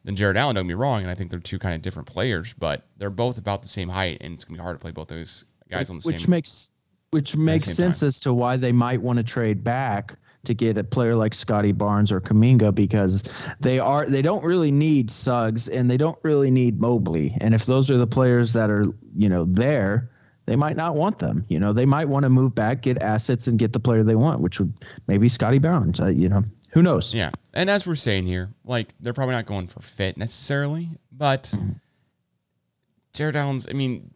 than Jarrett Allen. Don't me wrong, and I think they're two kind of different players, but they're both about the same height, and it's gonna be hard to play both those guys on the which same. makes which makes sense as to why they might want to trade back to get a player like Scottie Barnes or Kuminga because they are they don't really need Suggs and they don't really need Mobley and if those are the players that are you know there they might not want them you know they might want to move back get assets and get the player they want which would maybe Scottie Barnes uh, you know who knows Yeah, and as we're saying here, like they're probably not going for fit necessarily, but Jarrett Allen's. I mean,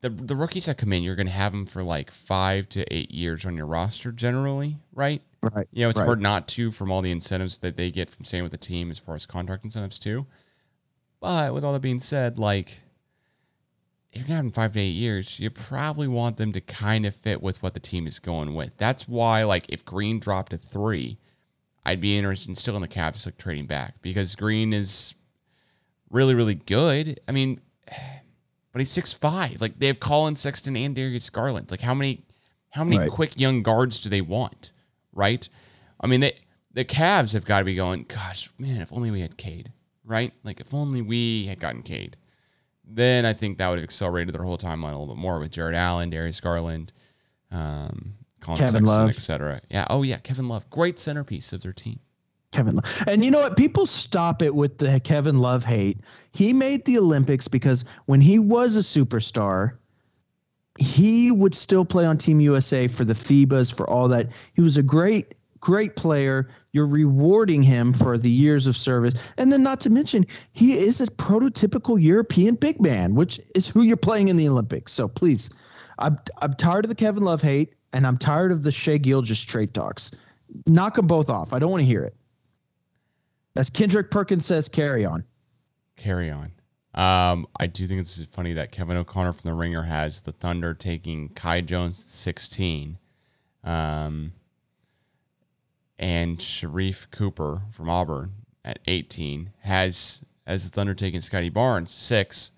the the rookies that come in, you're going to have them for like five to eight years on your roster generally, right? right You know, it's right. hard not to from all the incentives that they get from staying with the team as far as contract incentives too. But with all that being said, like if you're them five to eight years, you probably want them to kind of fit with what the team is going with. That's why, like, if Green dropped to three, I'd be interested in still in the Cavs like trading back because Green is really, really good. I mean, but he's six five. Like they have Collin Sexton and Darius Garland. Like how many how many Right. quick young guards do they want? Right? I mean they the Cavs have got to be going, gosh, man, if only we had Cade, right? Like if only we had gotten Cade. Then I think that would have accelerated their whole timeline a little bit more with Jarrett Allen, Darius Garland, um, Collin Kevin Sexton, etc. Yeah. Oh yeah, Kevin Love, great centerpiece of their team. Kevin Love. And you know what? People stop it with the Kevin Love hate. He made the Olympics because when he was a superstar, he would still play on Team USA for the FIBAs, for all that. He was a great, great player. You're rewarding him for the years of service. And then, not to mention, he is a prototypical European big man, which is who you're playing in the Olympics. So please, I'm, I'm tired of the Kevin Love hate, and I'm tired of the Shai Gilgeous trade talks. Knock them both off. I don't want to hear it. As Kendrick Perkins says, carry on. Carry on. Um, I do think it's funny that Kevin O'Connor from the Ringer has the Thunder taking Kai Jones at 16, um, and Sharife Cooper from Auburn at 18 has as the Thunder taking Scottie Barnes six.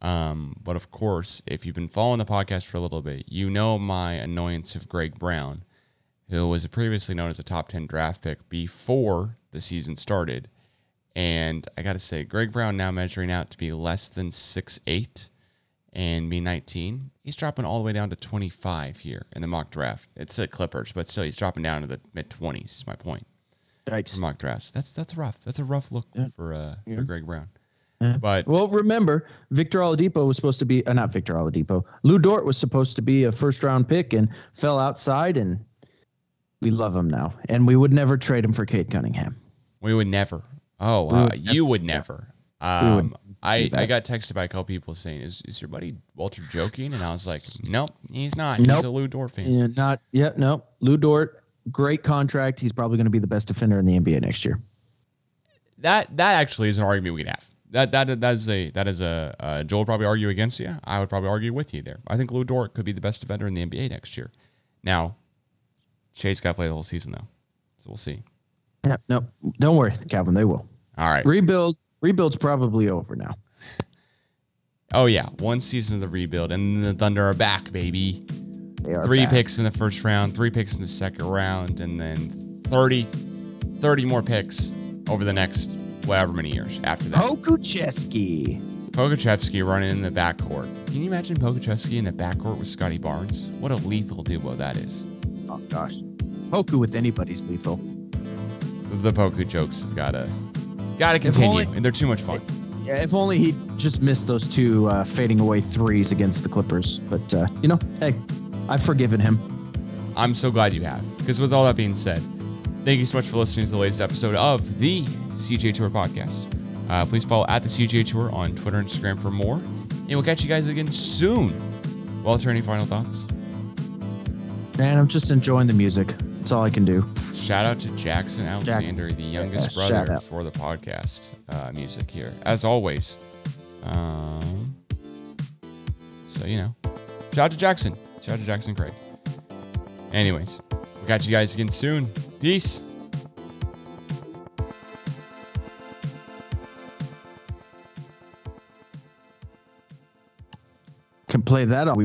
Um, but of course, if you've been following the podcast for a little bit, you know my annoyance of Greg Brown who was previously known as a top 10 draft pick before the season started. And I got to say, Greg Brown now measuring out to be less than six eight and me 19. He's dropping all the way down to 25 here in the mock draft. It's the Clippers, but still, he's dropping down to the mid 20s, is my point. Yikes. Mock drafts. That's that's rough. That's a rough look for uh, Yeah. for Greg Brown. Yeah. But Well, remember, Victor Oladipo was supposed to be, uh, not Victor Oladipo, Lu Dort was supposed to be a first round pick and fell outside, and we love him now. And we would never trade him for Cade Cunningham. We would never. Oh, uh, would you would never. would Um, I. I got texted by a couple people saying, "Is is your buddy Walter joking?" And I was like, "Nope, he's not. He's a Lu Dort fan." Yeah, not, yeah, no. Lu Dort, great contract. He's probably going to be the best defender in the NBA next year. That that actually is an argument we could have. That that that is a that is a uh, Joel would probably argue against you. I would probably argue with you there. I think Lu Dort could be the best defender in the NBA next year. Now, Shai's got to play the whole season though, so we'll see. Yeah, no, don't worry, Calvin. They will All right. rebuild. Rebuild's probably over now. Oh yeah, one season of the rebuild, and the Thunder are back, baby. They are three back. picks in the first round, three picks in the second round, and then 30, 30 more picks over the next however many years after that. Pokusevski. Pokusevski running in the backcourt. Can you imagine Pokusevski in the backcourt with Scottie Barnes? What a lethal duo that is. Oh gosh, Poku with anybody's lethal. The Poku jokes gotta gotta continue, only- and they're too much fun. Yeah, if only he just missed those two uh, fading away threes against the Clippers. But uh, you know, hey, I've forgiven him. I'm so glad you have. Because with all that being said, thank you so much for listening to the latest episode of the CGA Tour podcast. Uh, please follow at the CGA Tour on Twitter and Instagram for more. And we'll catch you guys again soon. Walter, any final thoughts? Man, I'm just enjoying the music. That's all I can do. Shout out to Jackson Alexander, the youngest Yeah, brother for the podcast uh, music here, as always. Um, so, you know, shout out to Jackson. Shout out to Jackson Craig. Anyways, we'll catch you guys again soon. Peace. Can play that we